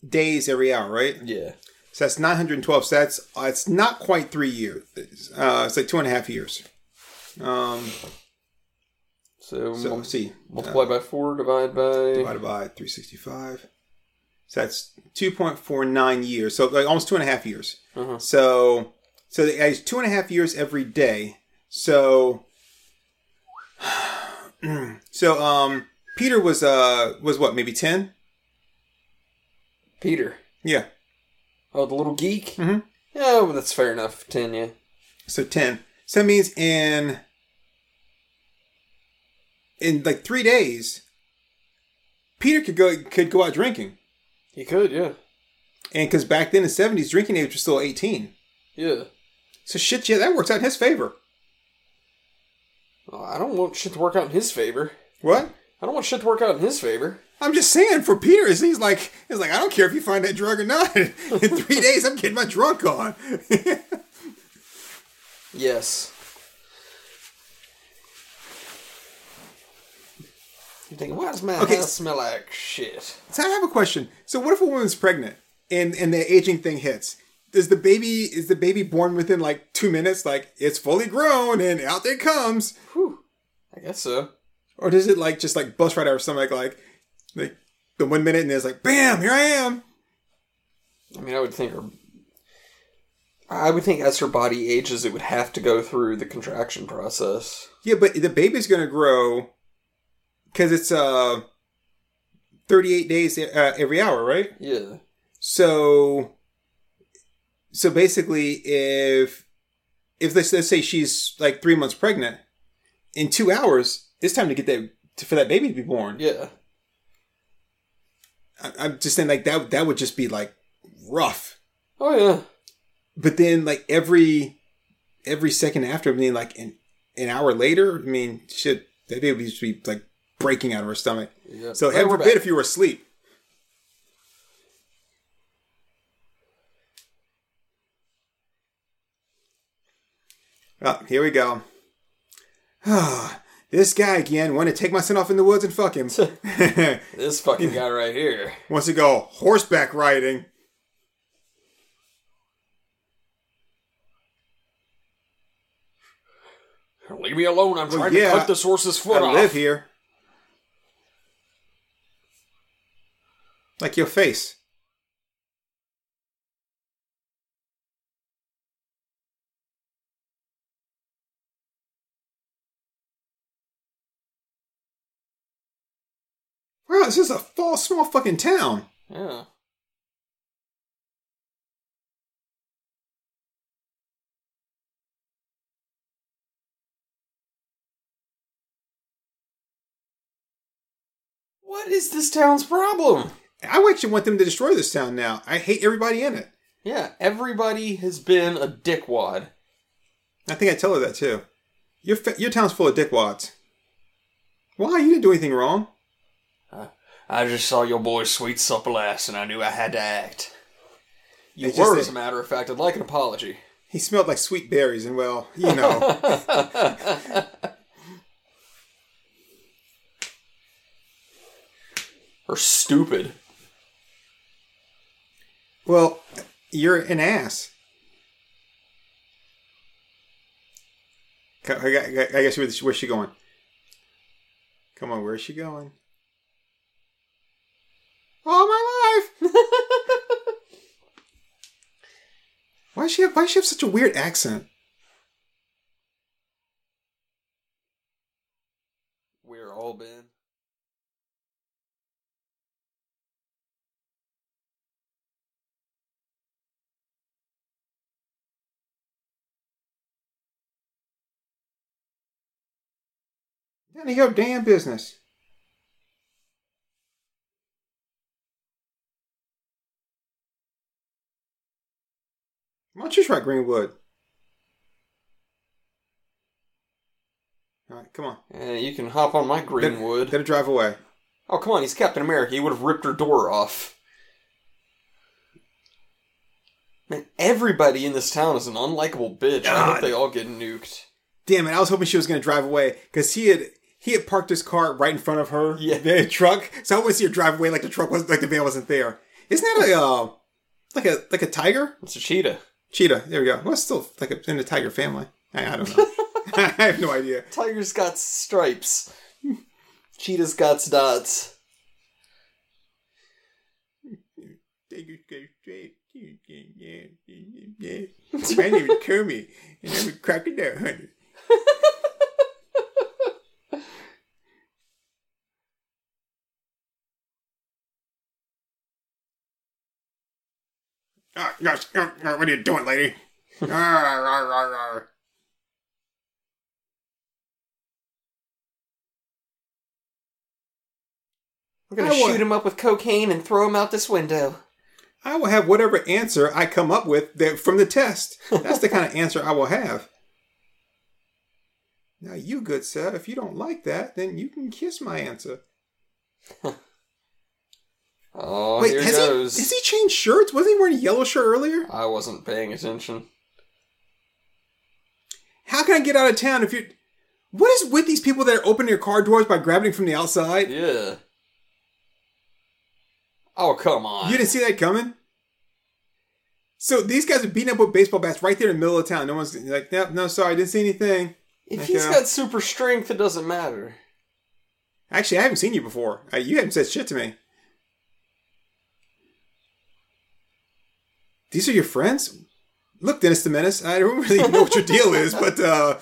A: days every hour, right?
B: Yeah.
A: So that's 912. So that's, uh, it's not quite three years. Uh, it's like two and a half years. Um,
B: So,
A: so
B: mul-
A: let's see.
B: multiply by four, divide by.
A: divided by 365. So that's 2.49 years. So like almost two and a half years.
B: Uh-huh.
A: So so it has two and a half years every day. So so um Peter was uh was what maybe 10?
B: Peter.
A: Yeah.
B: Oh, the little geek?
A: Mhm.
B: Yeah, well, that's fair enough. Ten, yeah.
A: So 10. So that means in in like 3 days Peter could go could go out drinking.
B: He could, yeah.
A: And cuz back then in the 70s drinking age was still 18.
B: Yeah.
A: So shit, yeah, that works out in his favor.
B: Well, I don't want shit to work out in his favor.
A: What?
B: I don't want shit to work out in his favor.
A: I'm just saying for Peter, is he's like he's like I don't care if you find that drug or not. In three days, I'm getting my drunk on.
B: Yes. You think why does my
A: Okay.
B: house smell like shit?
A: so I have a question. So what if a woman's pregnant and and the aging thing hits? Does the baby is the baby born within like two minutes? Like it's fully grown and out it comes,
B: Whew. I guess so.
A: Or does it like just like bust right out of stomach like like the one minute and it's like bam here I am.
B: I mean, I would think her. I would think as her body ages, it would have to go through the contraction process.
A: Yeah, but the baby's gonna grow because it's uh 38 days uh, every hour, right?
B: Yeah.
A: So, so basically, if if let's, let's say she's like three months pregnant, in two hours, it's time to get that to, for that baby to be born.
B: Yeah.
A: I, I'm just saying, like that that would just be like rough.
B: Oh yeah.
A: But then, like every every second after, I mean, like an an hour later, I mean, shit, that baby would just be like breaking out of her stomach.
B: Yeah.
A: So
B: Right,
A: heaven forbid
B: back.
A: if you were asleep. Oh, here we go. Ah. This guy again want to take my son off in the woods and fuck him.
B: this fucking guy right here.
A: Wants to go horseback riding.
B: Leave me alone. I'm
A: Well,
B: trying
A: yeah,
B: to cut this horse's
A: I
B: foot off.
A: live here. Like your face. Wow, this is a fall, small fucking town.
B: Yeah. What is this town's problem?
A: I actually want them to destroy this town now. I hate everybody in it.
B: Yeah, everybody has been a dickwad.
A: I think I tell her that too. Your fa- your town's full of dickwads. Why? You didn't do anything wrong.
B: I just saw your boy's sweet supple ass and I knew I had to act. You
A: It's
B: were, as a matter of fact. I'd like an apology.
A: He smelled like sweet berries, and well, you know.
B: or stupid.
A: well, you're an ass. I, guess where's she going? Come on, where's she going? All my life. why does she have? Why does she have such a weird accent?
B: We're all been.
A: None of your damn business. Don't you try Greenwood? All right, come on.
B: Yeah, you can hop on my Greenwood.
A: Gotta drive away.
B: Oh, come on, he's Captain America. He would have ripped her door off. Man, everybody in this town is an unlikable bitch. I hope they all get nuked.
A: Damn it! I was hoping she was gonna drive away because he had he had parked his car right in front of her.
B: Yeah.
A: the truck. So I to see her drive away like the truck was like the van wasn't there. Isn't that a uh, like a like a tiger?
B: It's a cheetah.
A: Cheetah. There we go. Well, it's still like a, in the tiger family. I, I don't know. I have no idea.
B: Tiger's got stripes. Cheetah's got dots.
A: Tigers go straight. My name is Kermit, and I'm a crocodile hunter. Gosh, ah, ah, what are you doing, lady? Ah, ah, ah.
B: We're gonna
A: I
B: shoot him up with cocaine and throw him out this window.
A: I will have whatever answer I come up with that, from the test. That's the kind of answer I will have. Now, you good sir, if you don't like that, then you can kiss my answer.
B: Oh,
A: Wait,
B: here
A: has
B: goes.
A: he has he changed shirts? Wasn't he wearing a yellow shirt earlier?
B: I wasn't paying attention.
A: How can I get out of town if you? What is with these people that are opening your car doors by grabbing from the outside?
B: Yeah. Oh, come on.
A: You didn't see that coming. So these guys are beating up with baseball bats right there in the middle of town. No one's like, no, no, sorry, didn't see anything.
B: if he's
A: Okay.
B: got super strength, it doesn't matter.
A: Actually, I haven't seen you before. Uh, you haven't said shit to me. These are your friends? Look, Dennis the Menace, I don't really know what your deal is, but uh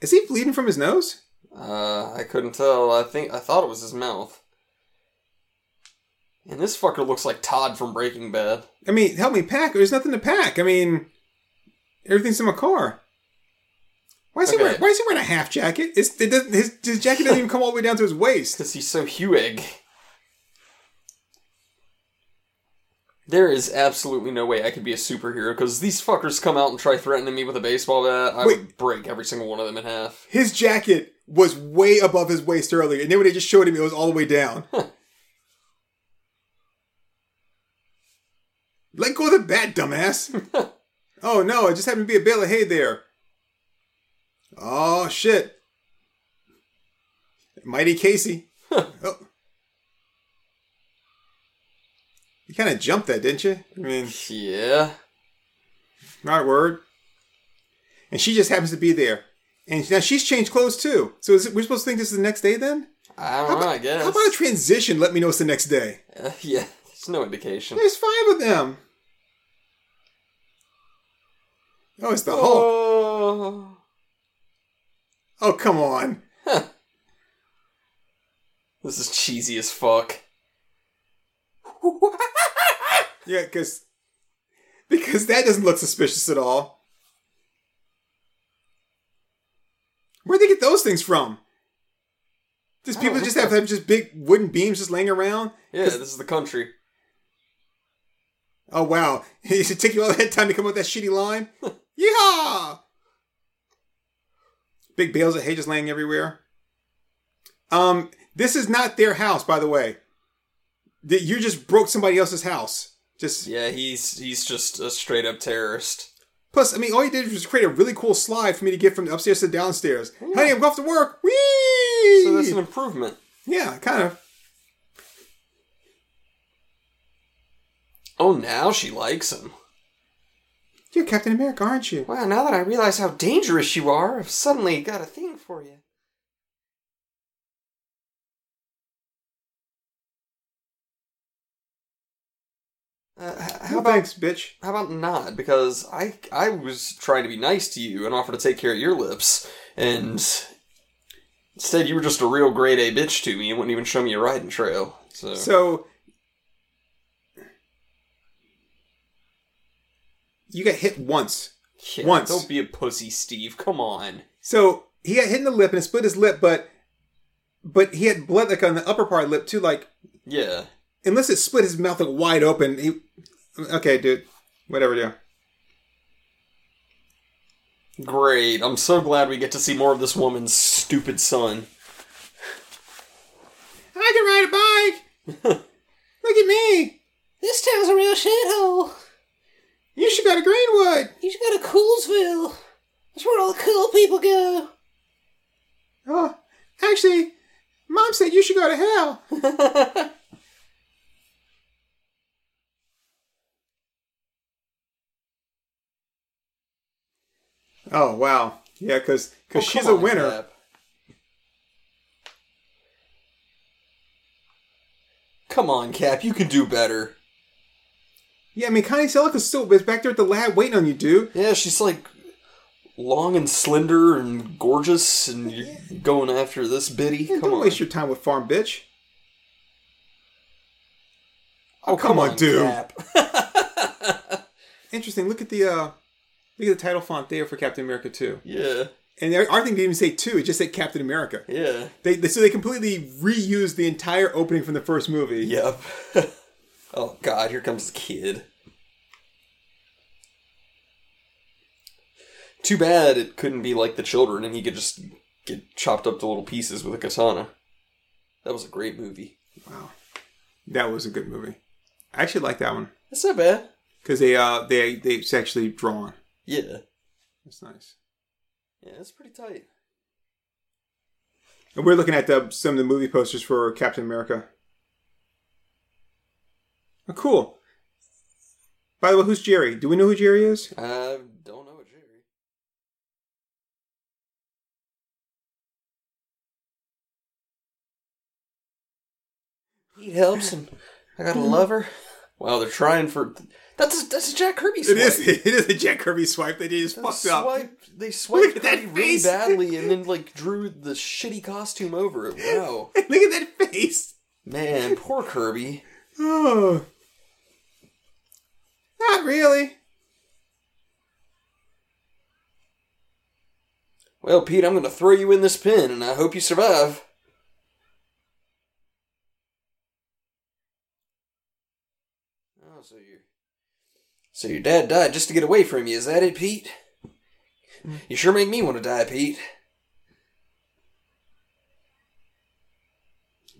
A: Is he bleeding from his nose?
B: Uh, I couldn't tell. I think I thought it was his mouth. And this fucker looks like Todd from Breaking Bad.
A: I mean, help me pack. There's nothing to pack. I mean, everything's in my car. Why is he wearing? Why is he wearing a half jacket? It's, it doesn't, his, his jacket doesn't even come all the way down to his waist.
B: Because he's so Hewig. There is absolutely no way I could be a superhero because these fuckers come out and try threatening me with a baseball bat. I
A: Wait.
B: would break every single one of them in half.
A: His jacket was way above his waist earlier, and then when they just showed him, it was all the way down. Let go of the bat, dumbass. oh no, it just happened to be a bale of hay there. Oh shit. Mighty Casey. oh. You kind of jumped that, didn't you? I mean,
B: Yeah.
A: not word. And she just happens to be there. And now she's changed clothes too. So is it, we're supposed to think this is the next day then?
B: I don't
A: How
B: know,
A: about,
B: I guess.
A: how about a transition? Let me know it's the next day.
B: Uh, yeah, there's no indication.
A: There's five of them. Oh, it's the Hulk.
B: Oh.
A: Oh, come on.
B: This is cheesy as fuck.
A: Yeah, because because that doesn't look suspicious at all. Where'd they get those things from? Does people just have, have just big wooden beams just laying around?
B: Yeah, this is the country.
A: Oh wow! It should take you all that time to come up with that shitty line. Yeehaw! Big bales of hay just laying everywhere. Um, this is not their house, by the way. That you just broke somebody else's house. Just
B: Yeah, he's he's just a straight up terrorist.
A: plus, I mean, all you did was create a really cool slide for me to get from the upstairs to downstairs. Honey, I'm going off to work. Whee!
B: So that's an improvement.
A: yeah, kind of.
B: Oh, now she likes him.
A: You're Captain America, aren't you?
B: Wow, now that I realize how dangerous you are, I've suddenly got a thing for you. Uh, how
A: No
B: about
A: thanks, bitch.
B: how about not? Because I I was trying to be nice to you and offer to take care of your lips, and instead you were just a real grade A bitch to me and wouldn't even show me a riding trail. So,
A: So you got hit once.
B: Yeah,
A: once.
B: don't be a pussy, Steve. Come on.
A: So he got hit in the lip and it split his lip, but but he had blood like on the upper part of the lip too. Like
B: Yeah.
A: Unless it split his mouth like wide open. He okay, dude. Whatever, dude.
B: Great. I'm so glad we get to see more of this woman's stupid son.
A: I can ride a bike. Look at me.
C: This town's a real shithole.
A: You should go to Greenwood.
C: You should go to Coolsville. That's where all the cool people go.
A: Oh, actually, mom said you should go to hell. Oh wow, yeah, because
B: Oh,
A: she's a
B: on,
A: winner.
B: Cap. Come on, Cap. You can do better.
A: Yeah, I mean, Connie Sellecca's still is back there at the lab waiting on you, dude.
B: Yeah, she's like long and slender and gorgeous, and you're going after this biddy.
A: Yeah,
B: come
A: don't
B: on.
A: waste your time with farm bitch.
B: oh,
A: come on, dude.
B: Cap.
A: Interesting. Look at the uh, look at the title font there for Captain America two,
B: yeah,
A: and thing didn't even say two; it just said Captain America.
B: yeah.
A: They, they so they completely reused the entire opening from the first movie.
B: Yep. oh God, here comes the kid. Too bad it couldn't be like the children, and he could just get chopped up to little pieces with a katana. That was a great movie.
A: Wow, that was a good movie. I actually like that one
B: That's not bad.
A: because they uh they they it's actually drawn.
B: Yeah,
A: That's nice.
B: yeah, that's pretty tight.
A: And we're looking at the, some of the movie posters for Captain America. Oh, cool. By the way, who's Jerry? Do we know who Jerry is?
B: I don't know, what Jerry. He helps, and I got a lover. Wow, they're trying for that's a, that's a Jack Kirby swipe.
A: is. It is a Jack Kirby swipe that he just
B: They
A: fucked up.
B: they swiped
A: Look at that
B: Kirby really badly and then like drew the shitty costume over it. Wow,
A: Look at that face.
B: man, poor Kirby.
A: Oh, not really.
B: Well, Pete, I'm gonna throw you in this pin, and I hope you survive. Oh, so you, so your dad died just to get away from you? Is that it, Pete? You sure make me want to die, Pete.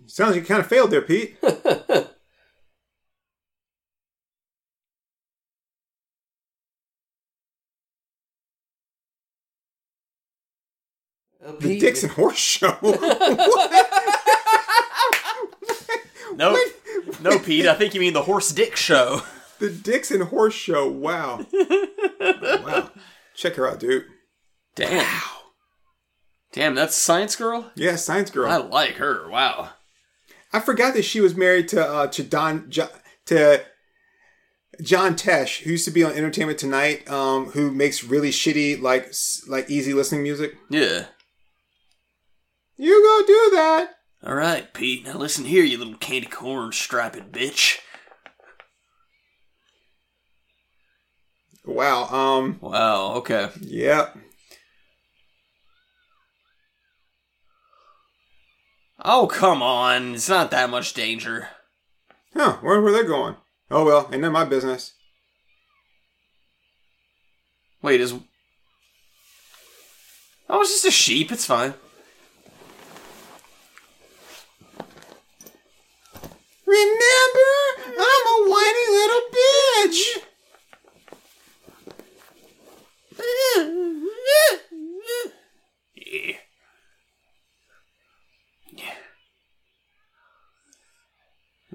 A: Sounds like you kind of failed there, Pete.
B: Uh,
A: The
B: Pete,
A: Dixon Horse Show.
B: No,
A: What?
B: no, Pete. I think you mean the Horse Dick Show.
A: The Dixon Horse Show. Wow. wow. Check her out, dude.
B: Damn. Damn, that's Science Girl.
A: Yeah, Science Girl.
B: I like her. Wow.
A: I forgot that she was married to uh, to Don jo, to John Tesh, who used to be on Entertainment Tonight, um, who makes really shitty like like easy listening music.
B: Yeah.
A: You go do that.
B: All right, Pete. Now listen here, you little candy corn striped bitch.
A: Wow. Um.
B: Wow. Okay.
A: Yeah.
B: Oh come on! It's not that much danger.
A: Huh. Where were they going? Oh well, ain't none of my business.
B: Wait, is oh, it's just a sheep. It's fine.
A: Remember, I'm a whiny little bitch.
B: Yeah.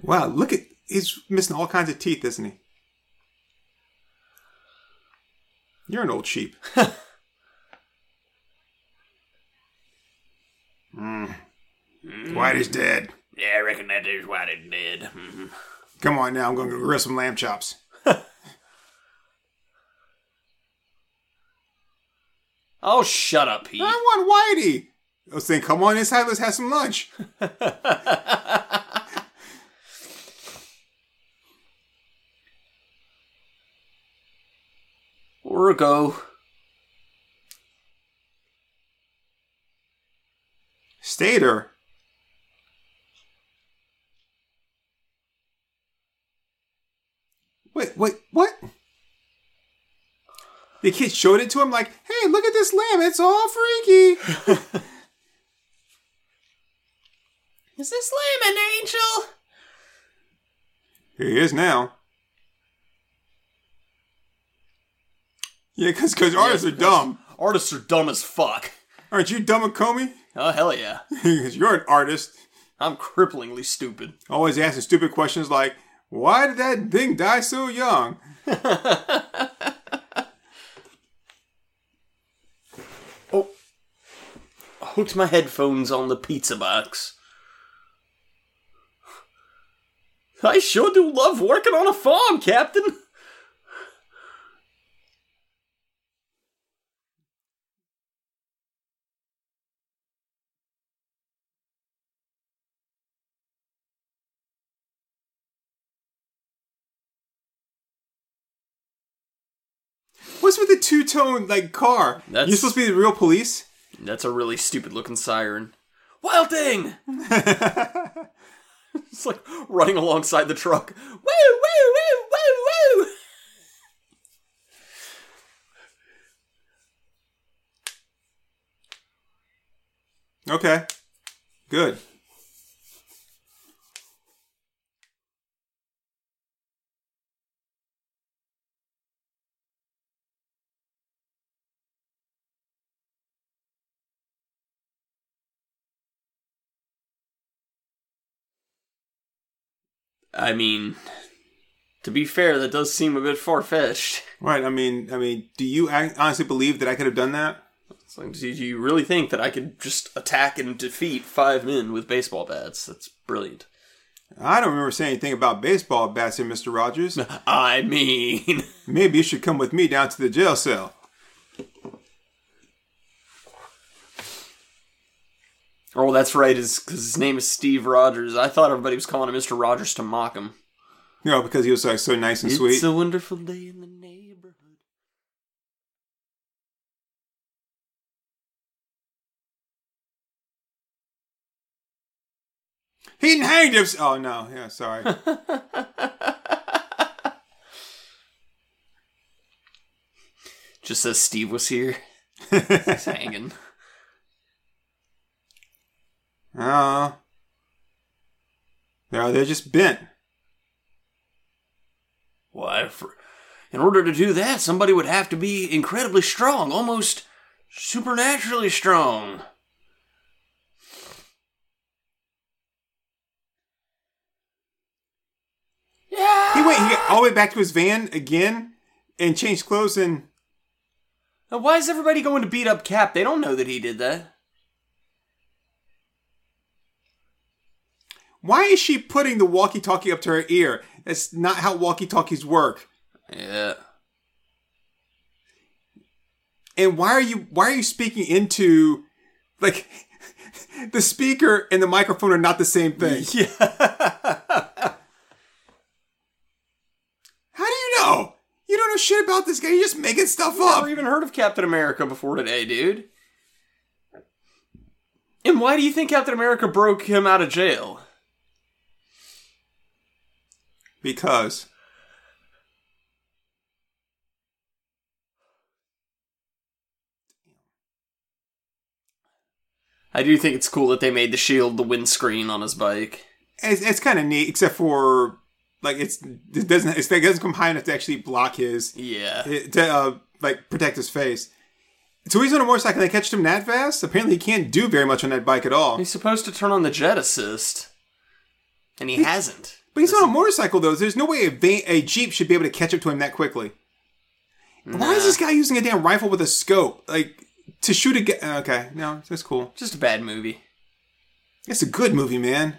A: Wow. Look at he's missing all kinds of teeth, isn't he? You're an old sheep. mm. Whitey's dead.
B: Yeah, I reckon that is why they did. Mhm.
A: Come on now, I'm going to grill some lamb chops.
B: Oh, shut up, Pete.
A: I want Whitey. I was saying, come on inside, let's have some lunch.
B: or go.
A: Stater. Wait, wait, what? The kid showed it to him like, hey, look at this lamb, it's all freaky.
B: Is this lamb an angel?
A: Here he is now. Yeah, because cause artists are dumb.
B: Artists are dumb as fuck.
A: Aren't you dumb and Comey?
B: Oh, hell yeah.
A: Because you're an artist.
B: I'm cripplingly stupid.
A: Always asking stupid questions like, why did that thing die so young?
B: Oh. Hooked my headphones on the pizza box. I sure do love working on a farm, Captain.
A: What's with the two tone like car?
B: That's-
A: You're supposed to be the real police?
B: That's a really stupid looking siren. Wild thing! it's like running alongside the truck. Woo, woo, woo, woo, woo!
A: Okay. Good.
B: I mean, to be fair, that does seem a bit far fetched.
A: Right. I mean, I mean, do you honestly believe that I could have done that?
B: It's like, do you really think that I could just attack and defeat five men with baseball bats? That's brilliant.
A: I don't remember saying anything about baseball bats here, Mr. Rogers.
B: I mean,
A: Maybe you should come with me down to the jail cell.
B: Oh, that's right. Is because his name is Steve Rogers. I thought everybody was calling him Mister Rogers to mock him.
A: You know, because he was like so nice and sweet.
B: It's a wonderful day in the neighborhood.
A: He hanged him. Oh no, yeah, sorry.
B: Just as Steve was here, he's hanging.
A: Uh, oh. No, they're just bent.
B: Why, for, in order to do that, somebody would have to be incredibly strong, almost supernaturally strong. Yeah.
A: He went he got all the way back to his van again and changed clothes and
B: Now, why is everybody going to beat up Cap? They don't know that he did that.
A: Why is she putting the walkie-talkie up to her ear? That's not how walkie-talkies work.
B: Yeah.
A: And why are you why are you speaking into like the speaker and the microphone are not the same thing?
B: Yeah.
A: How do you know? You don't know shit about this guy. You're just making stuff up.
B: Never even heard of Captain America before today, dude. And why do you think Captain America broke him out of jail?
A: Because
B: I do think it's cool that they made the shield the windscreen on his bike.
A: it's, it's kind of neat, except for like it's it doesn't it's, it doesn't come high enough to actually block his
B: Yeah.
A: to uh, like protect his face. So he's on a motorcycle. They catch him that fast. Apparently, he can't do very much on that bike at all.
B: He's supposed to turn on the jet assist. And he hasn't.
A: But he's on a motorcycle though. There's no way a, a jeep should be able to catch up to him that quickly. Why is this guy using a damn rifle with a scope, like to shoot a? Ga- okay, no, that's cool.
B: Just a bad movie.
A: It's a good movie, man.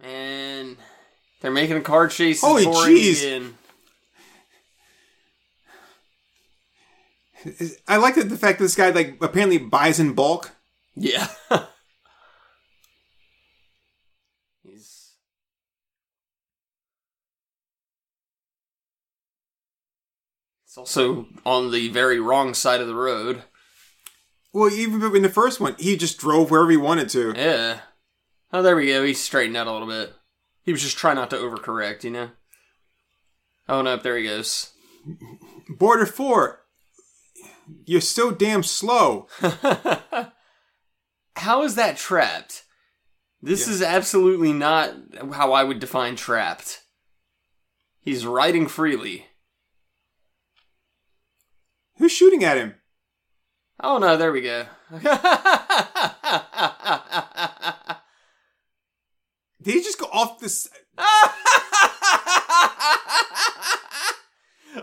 B: And they're making a car chase.
A: Holy jeez. I like that the fact that this guy like apparently buys in bulk.
B: Yeah. He's It's also on the very wrong side of the road.
A: Well, even in the first one, he just drove wherever he wanted to.
B: Yeah. Oh, there we go. He straightened out a little bit. He was just trying not to overcorrect, you know? Oh, no, there he goes.
A: Border four, you're so damn slow.
B: How is that trapped? This is absolutely not how I would define trapped. He's riding freely.
A: Who's shooting at him?
B: Oh no, there we go.
A: Did he just go off this?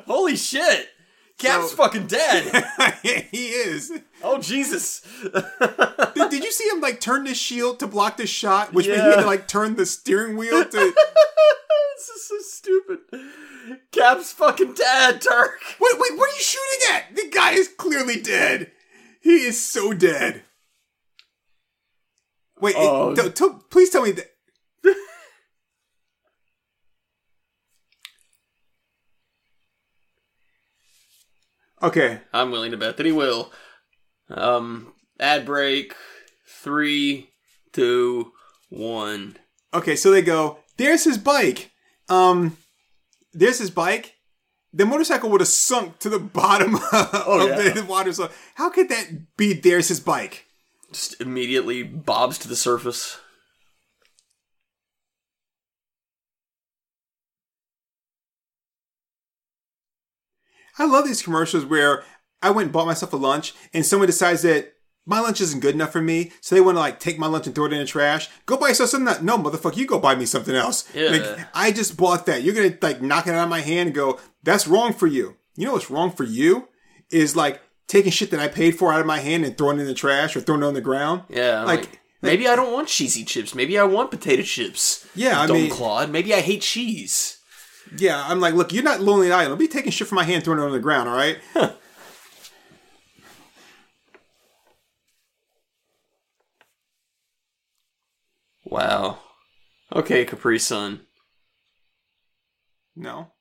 B: Holy shit! Cap's
A: So-
B: fucking dead.
A: he is.
B: oh Jesus!
A: Did, did you see him like turn the shield to block the shot? Which meant he had to like turn the steering wheel to.
B: this is so stupid. Cap's fucking dead, Turk.
A: Wait, wait, what are you shooting at? The guy is clearly dead. He is so dead. Wait,
B: Oh.
A: it- t- t- please tell me that. Okay,
B: I'm willing to bet that he will. Um, ad break. Three, two, one.
A: okay, so they go. There's his bike. Um, there's his bike. The motorcycle would have sunk to the bottom of
B: yeah.
A: the water. So how could that be? There's his bike.
B: Just immediately bobs to the surface.
A: I love these commercials where I went and bought myself a lunch and someone decides that my lunch isn't good enough for me, so they want to like take my lunch and throw it in the trash. Go buy yourself something that no motherfucker, you go buy me something else.
B: Yeah.
A: Like I just bought that. You're gonna like knock it out of my hand and go, that's wrong for you. You know what's wrong for you? Is like taking shit that I paid for out of my hand and throwing it in the trash or throwing it on the ground.
B: Yeah,
A: Like-
B: like, maybe I don't want cheesy chips. Maybe I want potato chips.
A: Yeah, I mean-
B: Claude. Maybe I hate cheese.
A: Yeah, I'm like, look, you're not Lonely Island. Don't be taking shit from my hand, throwing it on the ground, all right?
B: Wow. Okay, Capri Sun.
A: No.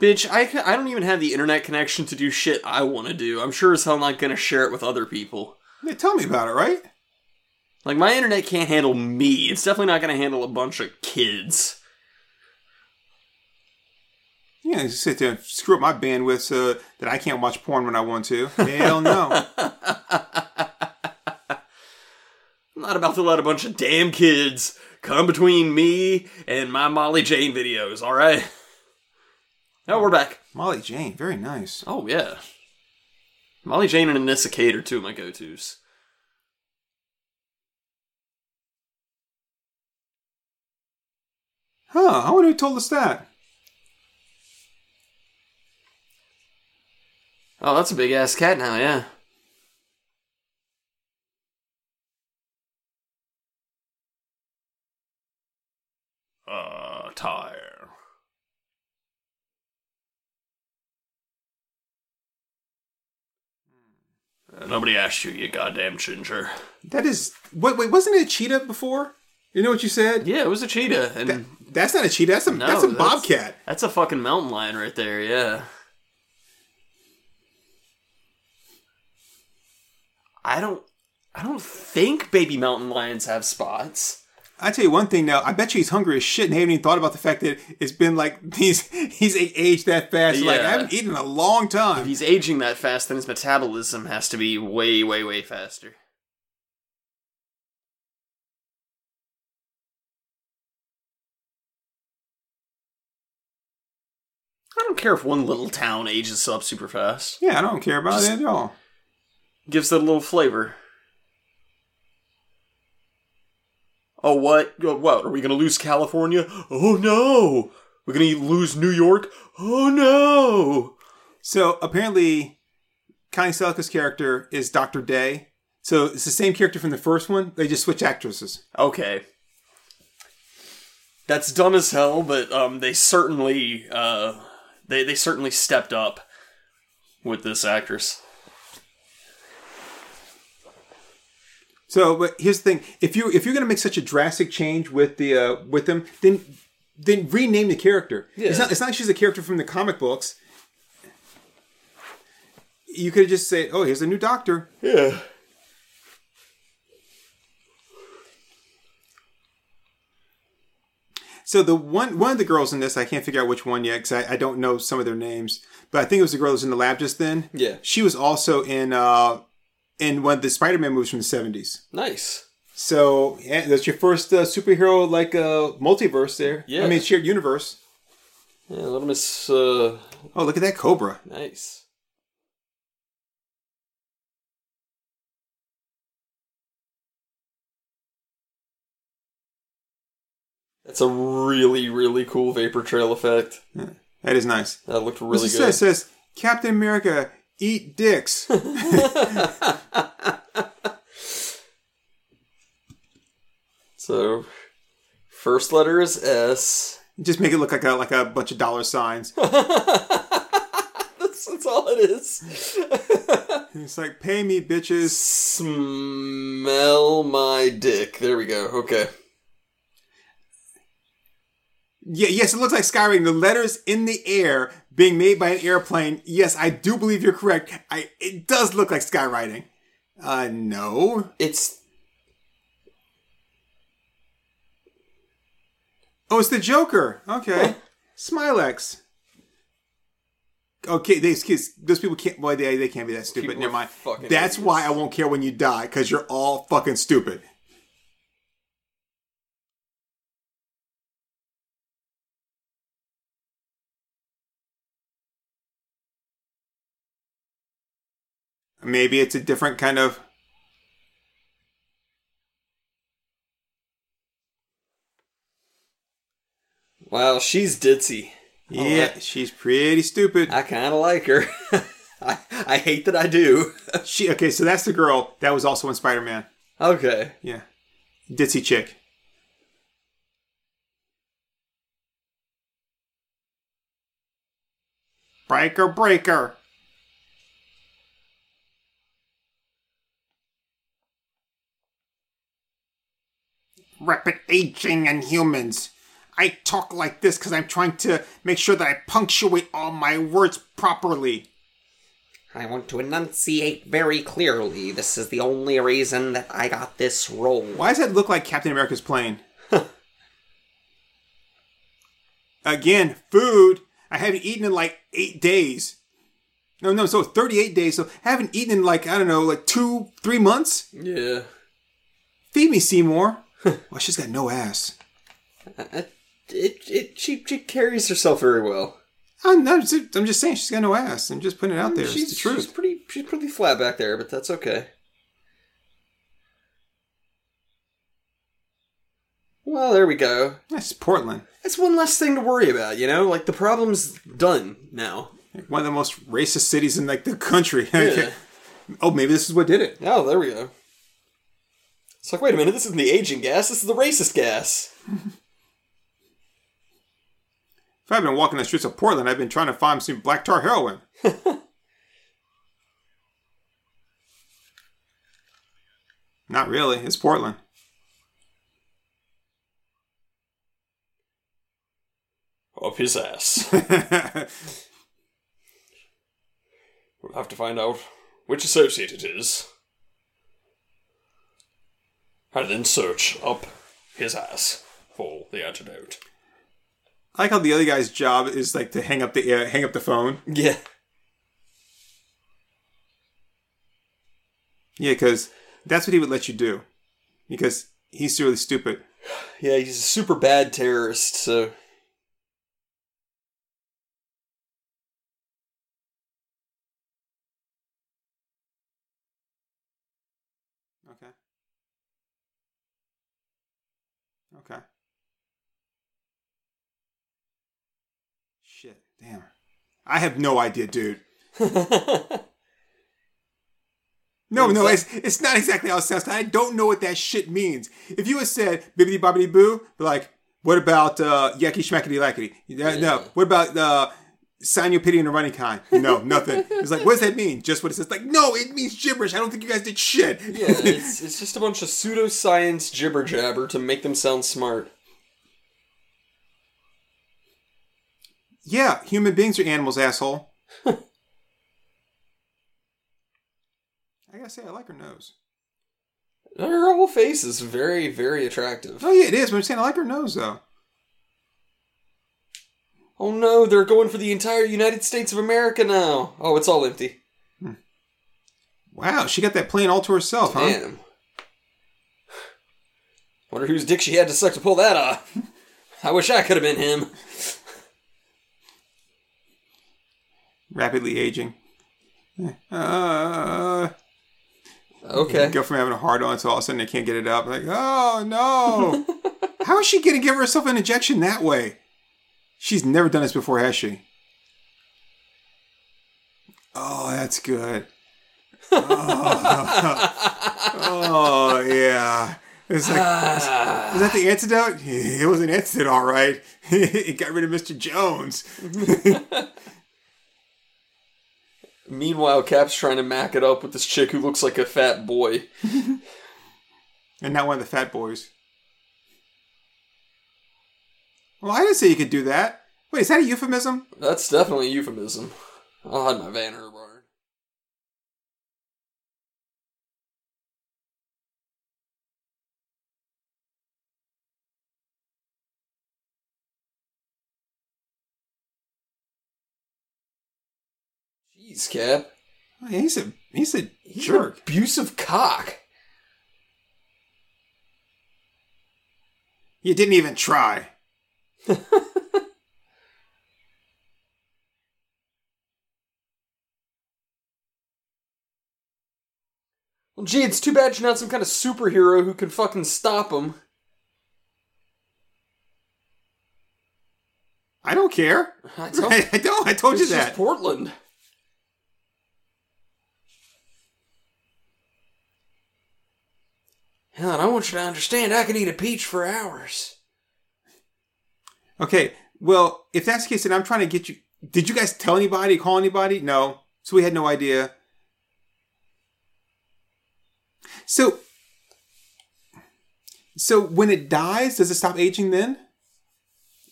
B: Bitch, I, I don't even have the internet connection to do shit I want to do. I'm sure as hell not gonna share it with other people.
A: They tell me about it, right?
B: Like, my internet can't handle me. It's definitely not gonna handle a bunch of kids.
A: Yeah, just sit there and screw up my bandwidth so that I can't watch porn when I want to. Hell no.
B: I'm not about to let a bunch of damn kids come between me and my Molly Jane videos, alright? Now oh, we're back.
A: Molly Jane, very nice.
B: Oh, yeah. Molly Jane and Anissa Kate are two of my go tos.
A: Huh, I wonder who told us that.
B: Oh, that's a big ass cat now, yeah. Uh, tire. Uh, Nobody asked you, you goddamn ginger.
A: That is. Wait, wait, wasn't it a cheetah before? You know what you said?
B: Yeah, it was a cheetah, and
A: That, that's not a cheetah. That's a,
B: No,
A: that's a
B: that's-
A: bobcat.
B: that's a fucking mountain lion right there, yeah. I don't I don't think baby mountain lions have spots.
A: I tell you one thing now. I bet you he's hungry as shit and haven't even thought about the fact that it's been like he's he's aged that fast. Like I
B: Yeah.
A: haven't eaten in a long time.
B: If he's aging that fast, then his metabolism has to be way, way, way faster. Don't care if one little town ages up super fast.
A: Yeah, I don't care about it at all.
B: Gives it a little flavor. Oh, what? Oh, What? Are we gonna lose California? Oh no! We're gonna lose New York? Oh no!
A: So apparently, Connie Sellecca's character is Doctor Day. So it's the same character from the first one. They just switch actresses.
B: Okay. That's dumb as hell, but um, they certainly uh, they they certainly stepped up with this actress.
A: So, but here's the thing: if you if you're going to make such a drastic change with the uh, with them, then then rename the character. It's
B: Yeah.
A: not it's not like she's a character from the comic books. You could just say, "Oh, here's a new doctor."
B: Yeah.
A: So the one one of the girls in this, I can't figure out which one yet because I, I don't know some of their names, but I think it was the girl that was in the lab just then.
B: Yeah.
A: she was also in uh in one of the Spider-Man movies from the '70s.
B: Nice.
A: So yeah, that's your first uh, superhero like uh, multiverse there.
B: Yeah.
A: I mean shared universe.
B: Yeah, little Miss. Uh,
A: Oh, look at that Cobra.
B: nice. That's a really, really cool vapor trail effect.
A: That is nice.
B: That looked really
A: it
B: good.
A: It says Captain America eat dicks.
B: so, first letter is S.
A: Just make it look like a like a bunch of dollar signs.
B: That's, that's all it is.
A: It's like pay me, bitches.
B: Smell my dick. There we go. Okay.
A: Yeah, yes, it looks like skywriting. The letters in the air being made by an airplane. Yes, I do believe you're correct. I it does look like skywriting. Uh, no.
B: It's
A: Oh, it's the Joker. Okay, Smylex. Okay, these kids, those people can't. Boy, they they can't be that stupid.
B: People
A: Never mind. That's why I won't care when you die because you're all fucking stupid. Maybe it's a different kind of.
B: Wow, she's ditzy.
A: Yeah, she's pretty stupid.
B: I kind of like her. I, I hate that I do.
A: She okay, so that's the girl that was also in Spider Man.
B: okay.
A: Yeah, ditzy chick. Breaker, breaker. Rapid aging in humans. I talk like this because I'm trying to make sure that I punctuate all my words properly.
C: I want to enunciate very clearly. This is the only reason that I got this role.
A: Why does that look like Captain America's plane? Again, food. I haven't eaten in like eight days. No, no, so 38 days. So I haven't eaten in like, I don't know, like two, three months.
B: Yeah.
A: Feed me, Seymour. well, she's got no ass.
B: Uh, it, it, she, she carries herself very well.
A: I'm, just, I'm just saying she's got no ass. I'm just putting it out mm, there.
B: she's,
A: it's the truth.
B: she's pretty she's pretty flat back there, but that's okay. Well, there we go.
A: That's Portland.
B: That's one less thing to worry about, you know? Like the problem's done now.
A: One of the most racist cities in like the country.
B: Yeah.
A: oh, maybe this is what did it.
B: Oh, there we go. It's like, wait a minute, this isn't the aging gas, this is the racist gas.
A: If I've been walking the streets of Portland, I've been trying to find some black tar heroin. Not really. It's Portland.
B: Up his ass. We'll have to find out which associate it is. And then search up his ass for the antidote.
A: I like how the other guy's job is like to hang up the uh, hang up the phone.
B: Yeah.
A: Yeah, because that's what he would let you do. Because he's really stupid.
B: Yeah, he's a super bad terrorist, so.
A: Okay. Okay. Shit. Damn. I have no idea, dude. No, no, it's it's not exactly how it sounds. I don't know what that shit means. If you had said bibbity bobbity boo, like, what about uh yucky schmackety lackety? Yeah, No. What about uh sign your pity in a running kind? No, nothing. It's like, what does that mean? Just what it says. Like, no, it means gibberish. I don't think you guys did shit.
B: Yeah, it's, it's just a bunch of pseudoscience jibber jabber to make them sound smart.
A: Yeah, human beings are animals, asshole. I gotta say, I like her nose.
B: Her whole face is very, very attractive.
A: Oh yeah, it is. But I'm saying I like her nose though.
B: Oh no, they're going for the entire United States of America now. Oh, it's all empty. Hmm.
A: Wow, she got that plane all to herself, huh?
B: Damn. Wonder whose dick she had to suck to pull that off. I wish I could have been him.
A: Rapidly aging. Uh,
B: Okay.
A: go from having a hard on to all of a sudden they can't get it up. Like, oh no! How is she gonna give herself an injection that way? She's never done this before, has she? Oh, that's good. Oh, oh yeah. It's like, is that the antidote? It was an antidote, all right. it got rid of Mr. Jones.
B: Meanwhile, Cap's trying to mac it up with this chick who looks like a fat boy.
A: And not one of the fat boys. Well, I didn't say you could do that. Wait, is that a euphemism?
B: That's definitely a euphemism. I'll hide my Vanner Jeez, Cap.
A: Oh, he's a he's a
B: He's
A: jerk.
B: abusive cock.
A: You didn't even try.
B: Well, gee, it's too bad you're not some kind of superhero who can fucking stop him.
A: I don't care.
B: I don't.
A: I don't. I told
B: It's
A: you
B: just
A: that.
B: Portland. Helen, I want you to understand I can eat a peach for hours.
A: Okay. Well, if that's the case, then I'm trying to get you. Did you guys tell anybody? Call anybody? No. So we had no idea. So, so when it dies, does it stop aging then?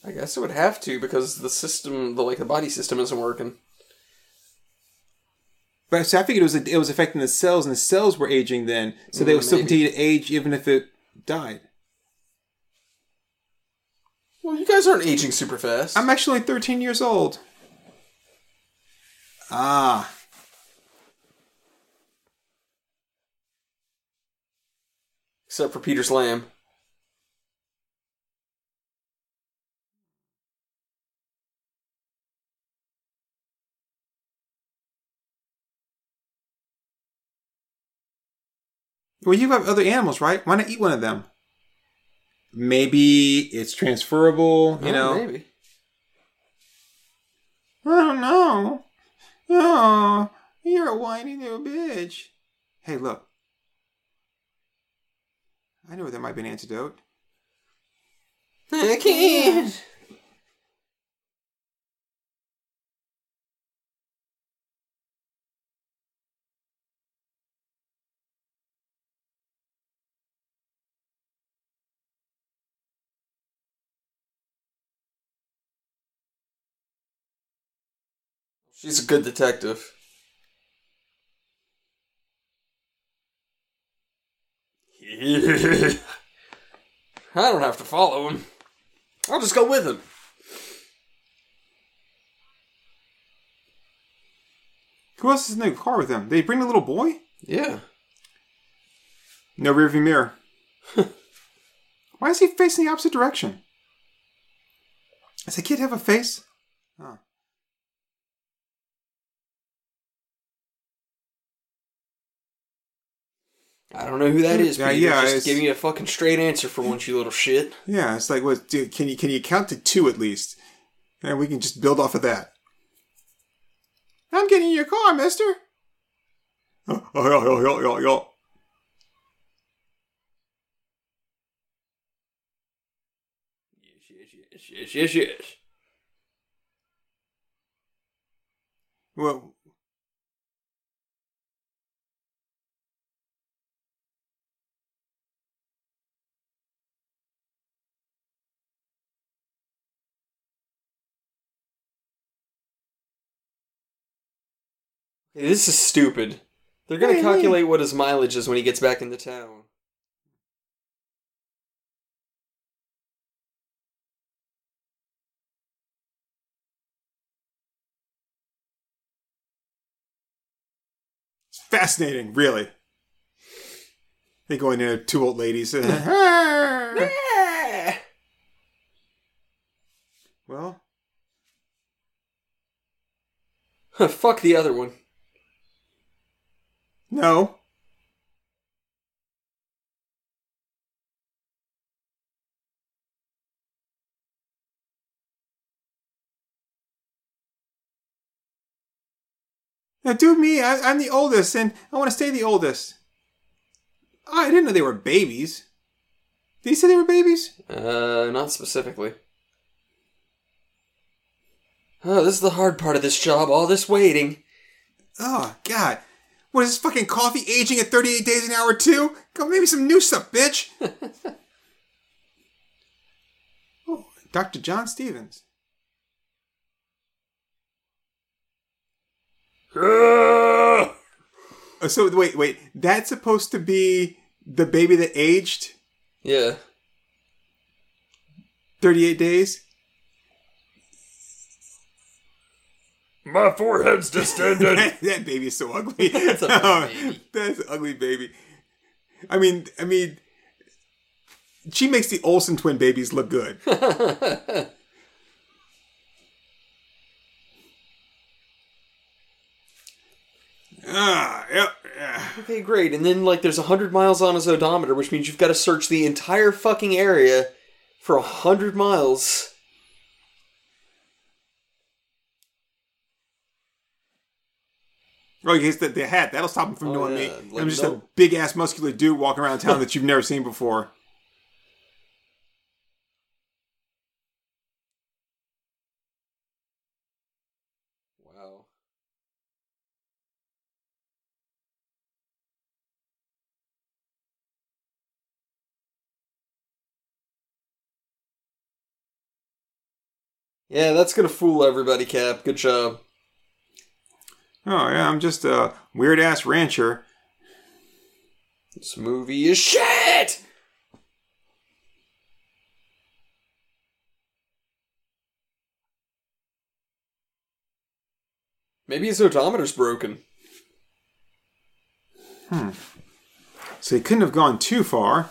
B: I guess it would have to because the system, the like the body system, isn't working.
A: But so I figured it was it was affecting the cells, and the cells were aging then, so they would still continue to age even if it died.
B: Well, you guys aren't aging super fast.
A: I'm actually only 13 years old. Ah,
B: Except for Peter's Slam.
A: Well, you have other animals, right? Why not eat one of them? Maybe it's transferable. You
B: Oh,
A: know,
B: maybe.
A: I don't know. Oh, you're a whiny little bitch. Hey, look. I know there might be an antidote.
B: I can't. She's a good detective. I don't have to follow him. I'll just go with him.
A: Who else is in the car with them? They bring the little boy?
B: Yeah.
A: No rearview mirror. Why is he facing the opposite direction? Does the kid have a face? Oh.
B: I don't know who that is,
A: Yeah,
B: Peter.
A: yeah,
B: Just give me a fucking straight answer for once, you little shit.
A: Yeah, it's like, what? Dude, can you can you count to two at least, and we can just build off of that. I'm getting in your car, Mister. Oh, oh.
B: Yes, yes, yes, yes, yes, yes.
A: Well,
B: this is stupid. They're gonna calculate what his mileage is when he gets back into town.
A: it's fascinating, really. They go in there, two old ladies. well,
B: Fuck the other one.
A: No. Now, do me. I, I'm the oldest, and I want to stay the oldest. I didn't know they were babies. Did he say they were babies?
B: Uh, not specifically. Oh, this is the hard part of this job, all this waiting.
A: Oh, God. What is this fucking coffee aging at 38 days an hour, too? Go maybe some new stuff, bitch. oh, Dr. John Stevens. Oh, so, wait, wait. That's supposed to be the baby that aged
B: Yeah.
A: 38 days?
B: My forehead's distended.
A: that baby is so ugly.
B: That's a bad baby.
A: That's an ugly baby. I mean, I mean, she makes the Olsen twin babies look good. Ah, yep. yeah.
B: Okay, great. And then like there's 100 miles on his odometer, which means you've got to search the entire fucking area for 100 miles.
A: Oh, he gets the, the hat. That'll stop him from
B: Oh,
A: knowing
B: yeah.
A: me.
B: Like,
A: I'm just
B: no-
A: a big ass muscular dude walking around town that you've never seen before.
B: Wow. Yeah, that's gonna fool everybody, Cap. Good job.
A: Oh yeah, I'm just a weird ass rancher.
B: This movie is shit! Maybe his odometer's broken. Hmm.
A: So he couldn't have gone too far.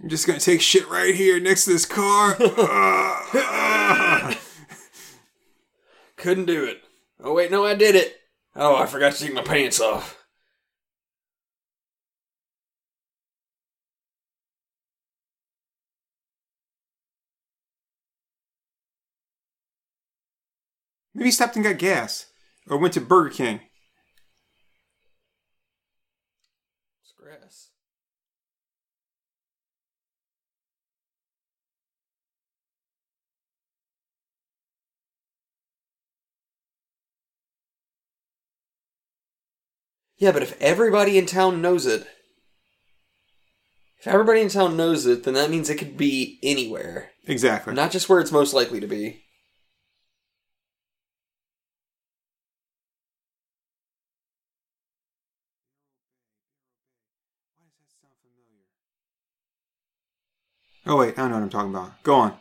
A: I'm just gonna take shit right here next to this car.
B: Couldn't do it. Oh, wait, no, I did it. Oh, I forgot to take my pants off.
A: Maybe he stopped and got gas, or went to Burger King.
B: It's grass. Yeah, but if everybody in town knows it, if everybody in town knows it, then that means it could be anywhere,
A: Exactly.
B: not just where it's most likely to be.
A: Oh wait, I don't know what I'm talking about. Go on.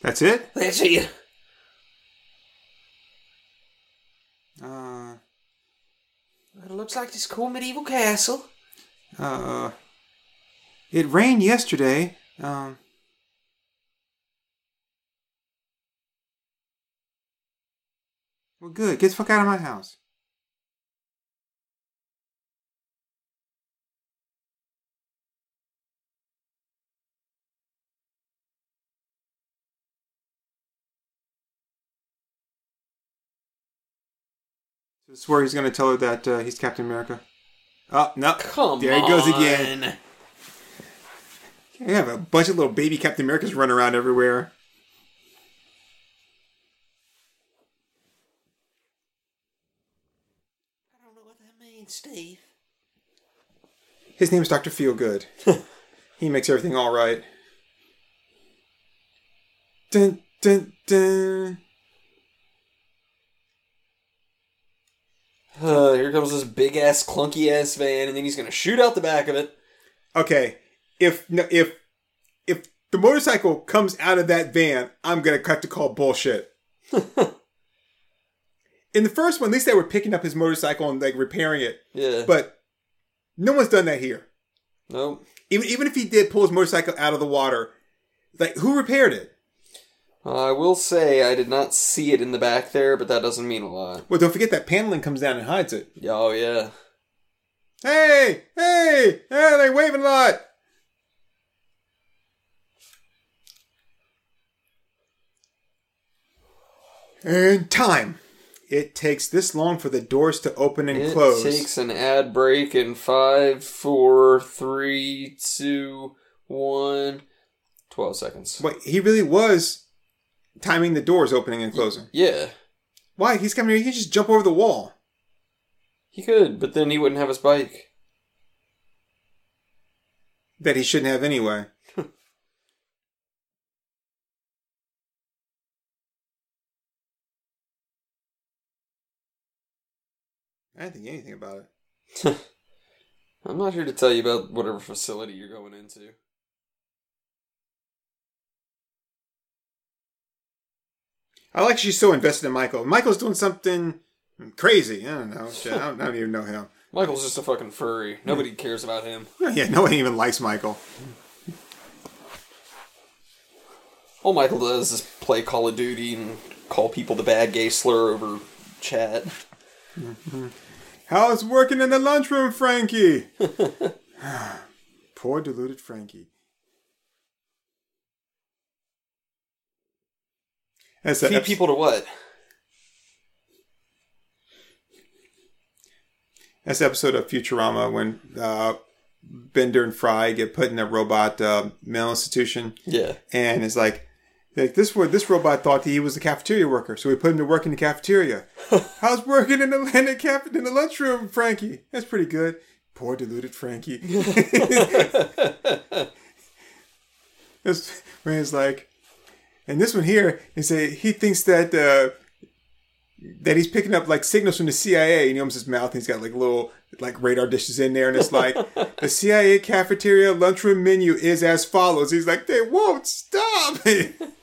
A: That's it?
B: That's it.
A: Uh,
B: It looks like this cool medieval castle.
A: uh, it rained yesterday. Um, well, good. Get the fuck out of my house. So this is where he's going to tell her that uh, he's Captain America. Oh, no.
B: Come
A: there
B: on.
A: he goes again. You have a bunch of little baby Captain Americas running around everywhere.
C: I don't know what that means, Steve.
A: His name's Dr. Feelgood. he makes everything all right. Dun, dun, dun.
B: Uh, here comes this big ass, clunky ass van, and then he's gonna shoot out the back of it.
A: Okay, if if if the motorcycle comes out of that van, I'm gonna cut to call bullshit. In the first one, at least they were picking up his motorcycle and like repairing it,
B: Yeah.
A: but no one's done that here.
B: nope.
A: Even even if he did pull his motorcycle out of the water, like who repaired it?
B: Uh, I will say I did not see it in the back there, but that doesn't mean a lot.
A: Well, don't forget that paneling comes down and hides it.
B: Oh yeah.
A: Hey, hey, hey, they waving a lot. And time. It takes this long for the doors to open and
B: It
A: close.
B: It takes an ad break in five, four, three, two, one, twelve seconds.
A: Wait, he really was timing the doors opening and closing.
B: Yeah.
A: Why? He's coming here. He can just jump over the wall.
B: He could, but then he wouldn't have his bike.
A: That he shouldn't have anyway. I didn't think anything about it.
B: I'm not here to tell you about whatever facility you're going into.
A: I like she's so invested in Michael. Michael's doing something crazy. I don't know. Shit, I, don't, I don't even know him.
B: Michael's just a fucking furry. Nobody cares about him.
A: Yeah, no one even likes Michael.
B: All Michael does is play Call of Duty and call people the bad gay slur over chat. Mm-hmm.
A: How's working in the lunchroom, Frankie? Poor deluded Frankie. That's
B: Feed people to what?
A: That's the episode of Futurama when uh, Bender and Fry get put in a robot uh, mental institution,
B: Yeah.
A: and it's like, like this wo- this robot thought he was a cafeteria worker, so we put him to work in the cafeteria. How's working in the in the, in the lunchroom, Frankie? That's pretty good. Poor deluded Frankie. That's when it's like, and this one here is a he thinks that uh, that he's picking up like signals from the CIA, and he opens his mouth, and he's got like little like radar dishes in there, and it's like the CIA cafeteria lunchroom menu is as follows. He's like, they won't stop.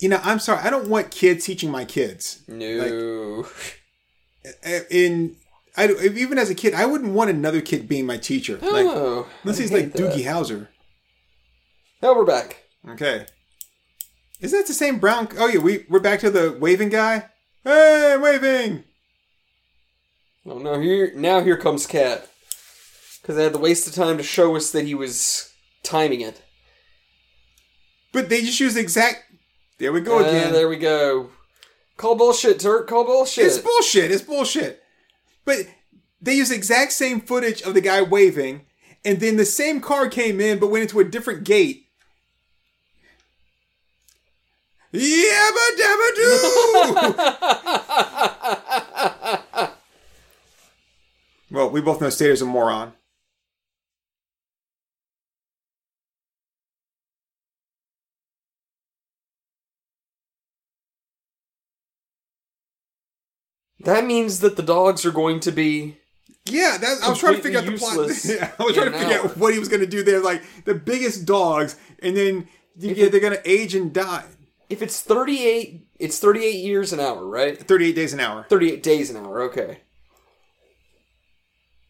A: you know, I'm sorry, I don't want kids teaching my kids.
B: No.
A: Uh, In I even as a kid, I wouldn't want another kid being my teacher. Like
B: oh.
A: unless
B: I
A: he's like
B: that.
A: Doogie Howser.
B: Now we're back.
A: Okay. Is that the same brown? Oh yeah, we we're back to the waving guy. Hey, waving.
B: Oh no! Here now, here comes Cat. Because they had the waste of time to show us that he was timing it.
A: But they just use the exact. There we go
B: Ah,
A: again.
B: there we go. Call bullshit, Turk. Call bullshit.
A: It's bullshit. It's bullshit. But they use the exact same footage of the guy waving, and then the same car came in but went into a different gate. Yabba dabba doo! well, we both know Stater's a moron.
B: That means that the dogs are going to be.
A: Yeah, that, I was trying to figure out the plot. Yeah, I was trying to figure out what he was going to do there. Like the biggest dogs, and then you get, they're going to age and die.
B: If it's thirty-eight, it's thirty-eight years an hour, right?
A: 38 days an hour.
B: Thirty-eight days an hour. Okay.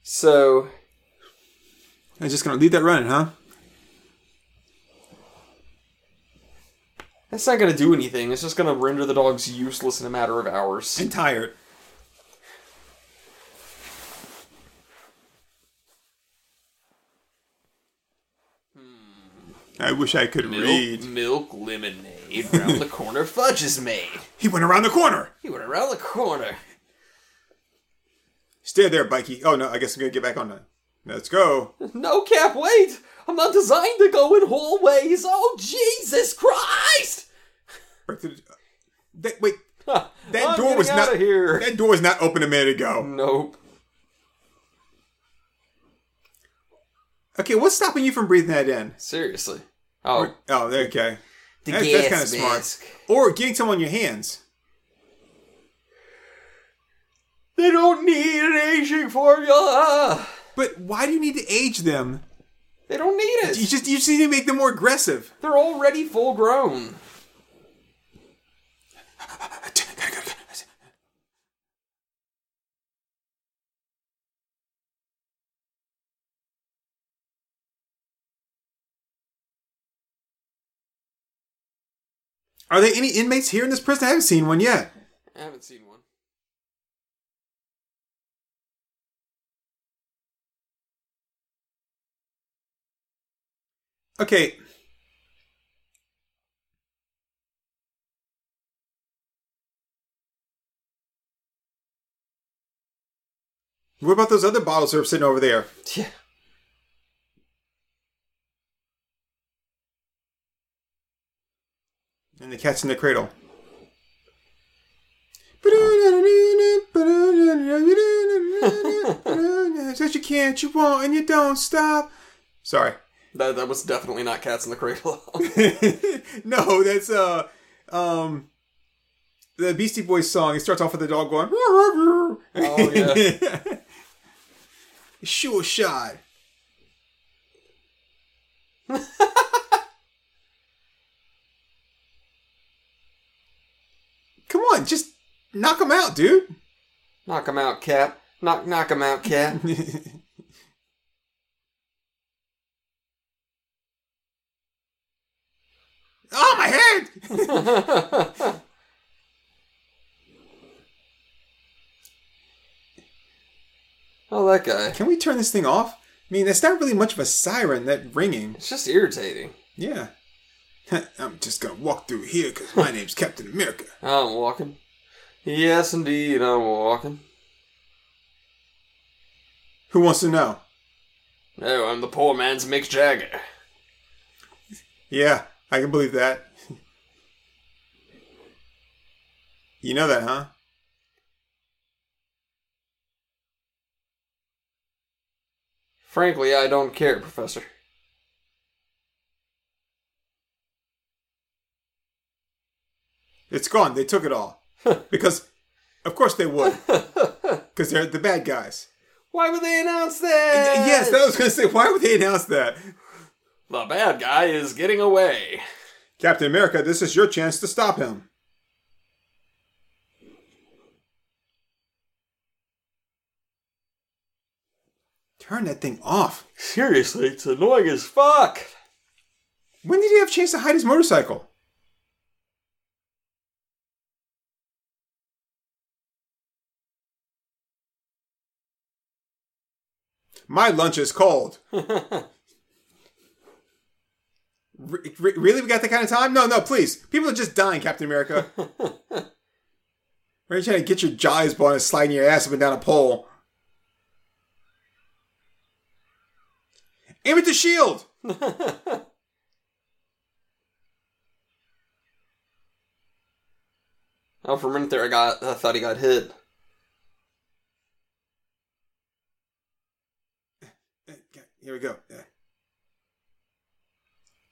B: So
A: I'm just going to leave that running, huh?
B: that's not going to do anything. It's just going to render the dogs useless in a matter of hours.
A: And tired. I wish I could read.
B: milk lemonade. Round the corner, fudge is made.
A: He went around the corner.
B: He went around the corner.
A: Stay there, Bikey. Oh no, I guess I'm gonna get back on that. Let's go.
B: No, Cap, wait! I'm not designed to go in hallways. Oh, Jesus Christ!
A: The- uh, that, wait,
B: that
A: that door was not
B: here.
A: That door was not open a minute ago.
B: Nope.
A: Okay, what's stopping you from breathing that in?
B: Seriously. Oh,
A: Oh, okay.
C: The
A: That's,
C: gas
A: that's kind of smart.
C: mask.
A: Or getting some on your hands.
B: they don't need an aging formula.
A: But why do you need to age them?
B: They don't need
A: You
B: it.
A: just you just need to make them more aggressive.
B: They're already full grown.
A: Are there any inmates here in this prison? I haven't seen one yet.
B: I haven't seen one.
A: Okay. What about those other bottles that are sitting over there?
B: Yeah.
A: And the cat's in the cradle. Said you can't, you won't, and you don't stop. Sorry.
B: That that was definitely not Cats in the Cradle.
A: no, that's uh um the Beastie Boys song. It starts off with the dog going. Oh
B: yeah.
A: sure shot. Come on, just knock him out, dude.
B: knock him out, Cap. Knock knock him out, Cap.
A: Oh, my head!
B: oh, that guy.
A: Can we turn this thing off? I mean, that's not really much of a siren, that ringing.
B: It's just irritating.
A: Yeah. I'm just gonna walk through here because my name's Captain America.
B: I'm walking. Yes, indeed, I'm walking.
A: Who wants to know?
B: No, I'm the poor man's Mick Jagger.
A: Yeah, I can believe that. You know that, huh?
B: Frankly, I don't care, Professor.
A: It's gone. They took it all. because, of course, they would. Because they're the bad guys.
B: Why would they announce that?
A: Yes, I was going to say, why would they announce that?
B: The bad guy is getting away.
A: Captain America, this is your chance to stop him. Turn that thing off.
B: Seriously, it's annoying as fuck.
A: When did he have a chance to hide his motorcycle? My lunch is cold. Re- re- really? We got that kind of time? No, no, please. People are just dying, Captain America. Why Are you trying to get your jives ball and sliding your ass up and down a pole? Aim at the shield!
B: Oh, for a minute there, I got I thought he got hit.
A: Here we go. Yeah.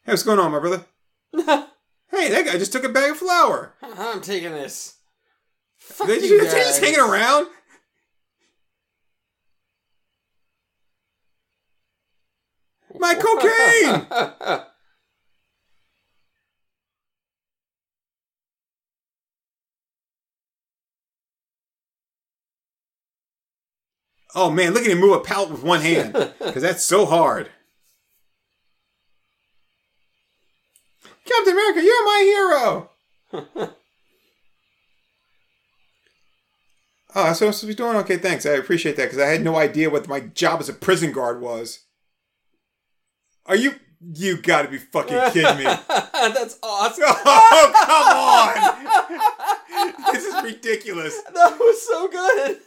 A: Hey, what's going on, my brother? Hey, that guy just took a bag of flour.
B: I'm taking this. Fuck
A: They
B: you
A: they're just hanging around. My cocaine! Oh man, look at him move a pallet with one hand. Because that's so hard. Captain America, you're my hero! Oh, that's what I'm supposed to be doing? Okay, thanks. I appreciate that because I had no idea what my job as a prison guard was. Are you. You gotta be fucking kidding me.
B: That's awesome.
A: Oh, come on! this is ridiculous.
B: That was so good.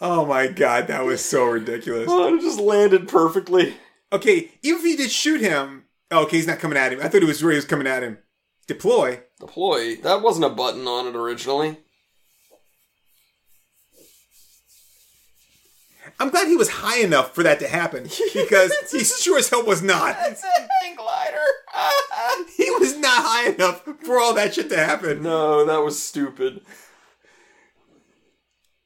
A: Oh my god, that was so ridiculous.
B: oh, it just landed perfectly.
A: Okay, even if he did shoot him. Oh, okay, he's not coming at him. I thought it was Ray was coming at him. Deploy.
B: Deploy. That wasn't a button on it originally.
A: I'm glad he was high enough for that to happen because he sure as hell was not.
B: It's a hang glider.
A: He was not high enough for all that shit to happen.
B: no, that was stupid.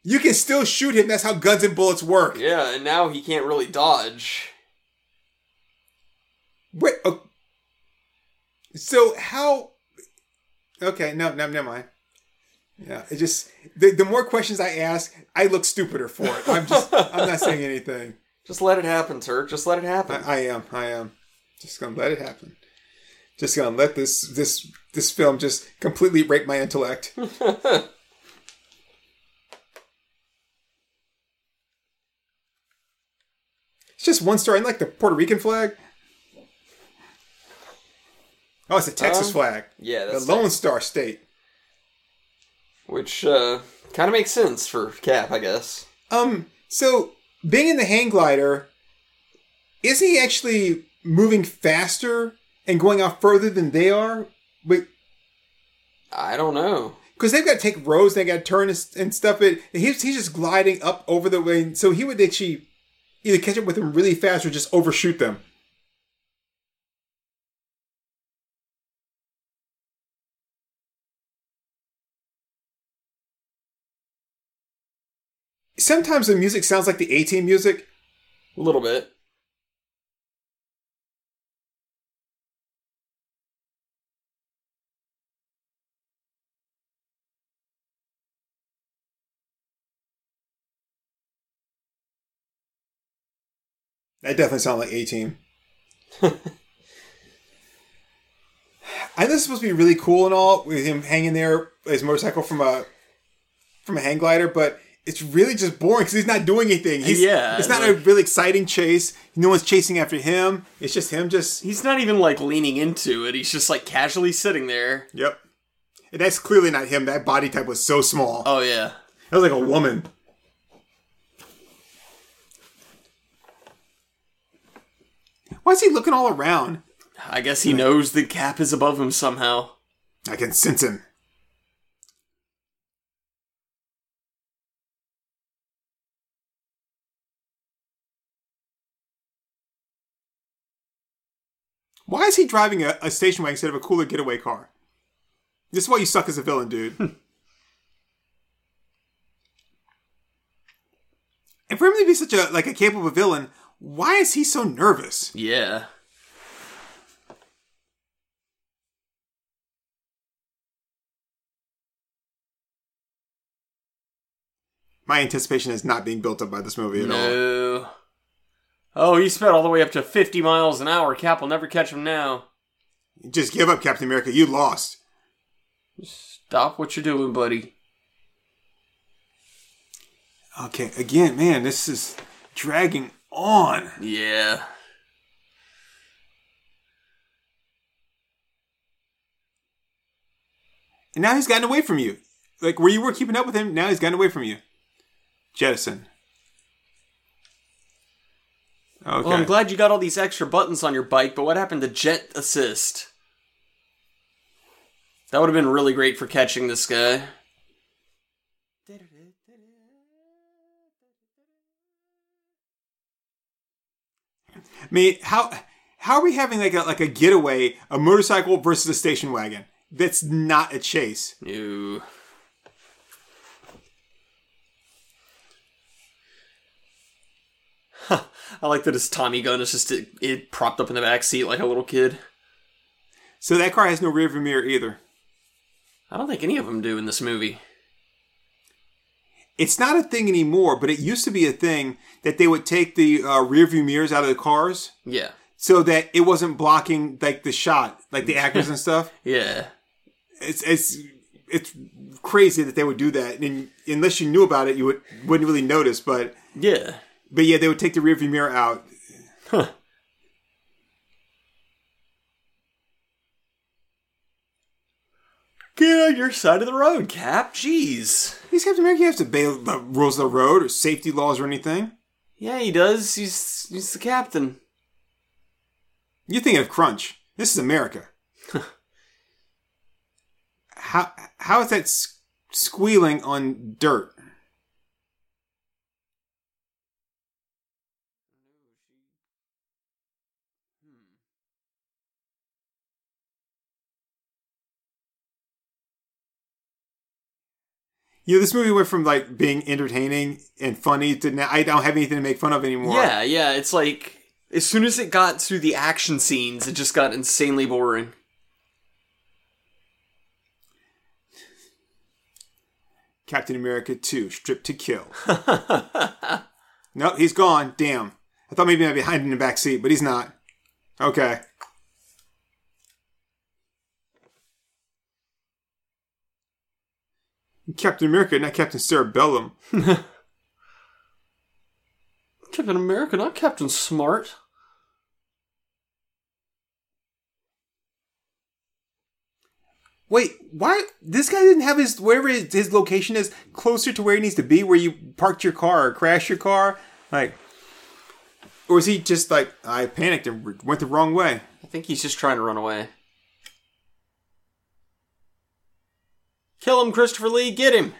A: You can still shoot him. That's how guns and bullets work.
B: Yeah, and now he can't really dodge.
A: Wait. Oh. So how? Okay, no, no, never mind. Yeah, it just the, the more questions I ask, I look stupider for it. I'm just I'm not saying anything.
B: Just let it happen, Turk. Just let it happen.
A: I, I am. I am. Just gonna let it happen. Just gonna let this this this film just completely rape my intellect. it's just one story. I like the Puerto Rican flag. Oh, it's a Texas
B: Um,
A: flag.
B: Yeah,
A: The Lone Star State.
B: which uh, kind of makes sense for Cap, I guess.
A: Um, so being in the hang glider, is he actually moving faster and going out further than they are? But
B: I don't know.
A: because they've got to take roads, they got to turn and, stuff. But he's he's just gliding up over the way, so he would actually either catch up with them really fast or just overshoot them. Sometimes the music sounds like the A Team music.
B: A little bit.
A: That definitely sounds like A Team. I know this is supposed to be really cool and all with him hanging there his motorcycle from a from a hang glider, but it's really just boring because he's not doing anything. He's,
B: Yeah,
A: it's not a really exciting chase. No one's chasing after him. It's just him. Just
B: He's not even like leaning into it. He's just like casually sitting there.
A: yep. And that's clearly not him. That body type was so small.
B: Oh yeah.
A: That was like a woman. Why is he looking all around?
B: I guess he knows the Cap is above him somehow.
A: I can sense him. Why is he driving a, a station wagon instead of a cooler getaway car? This is why you suck as a villain, dude. and for him to be such a like a capable villain, why is he so nervous?
B: Yeah.
A: My anticipation is not being built up by this movie at all.
B: No. Oh, he sped all the way up to 50 miles an hour. Cap will never catch him now.
A: Just give up, Captain America. You lost.
B: Stop what you're doing, buddy.
A: Okay, again, man, this is dragging on.
B: Yeah.
A: And now he's gotten away from you. Like where you were keeping up with him, now he's gotten away from you. Jettison. Okay.
B: Well, I'm glad you got all these extra buttons on your bike, but what happened to jet assist? That would have been really great for catching this guy.
A: I mean, how how are we having like a like a getaway, a motorcycle versus a station wagon? That's not a chase.
B: No. Huh. I like that his Tommy gun is just it, it propped up in the back seat like a little kid.
A: So that car has no rearview mirror either.
B: I don't think any of them do in this movie.
A: It's not a thing anymore, but it used to be a thing that they would take the uh, rearview mirrors out of the cars
B: Yeah.
A: so that it wasn't blocking like the shot, like the actors and stuff.
B: Yeah.
A: It's it's it's crazy that they would do that, and unless you knew about it, you would wouldn't really notice. But
B: Yeah.
A: but yeah, they would take the rearview mirror out.
B: Huh. Get on your side of the road, Cap. Jeez.
A: These Captain America have to obey the rules of the road or safety laws or anything.
B: Yeah, he does. He's he's the captain.
A: You're thinking of Crunch. This is America. how how is that squealing on dirt? You know, this movie went from like being entertaining and funny to now I don't have anything to make fun of anymore.
B: Yeah, yeah. It's like as soon as it got to the action scenes, it just got insanely boring.
A: Captain America 2, stripped to Kill. nope, he's gone. Damn. I thought maybe I'd be hiding in the back seat, but he's not. Okay. Captain America, not Captain Cerebellum.
B: Captain America, not Captain Smart.
A: Wait, why? This guy didn't have his wherever his, his location is closer to where he needs to be, where you parked your car or crashed your car, like. Or is he just like I panicked and went the wrong way?
B: I think he's just trying to run away. Kill him, Christopher Lee. Get him.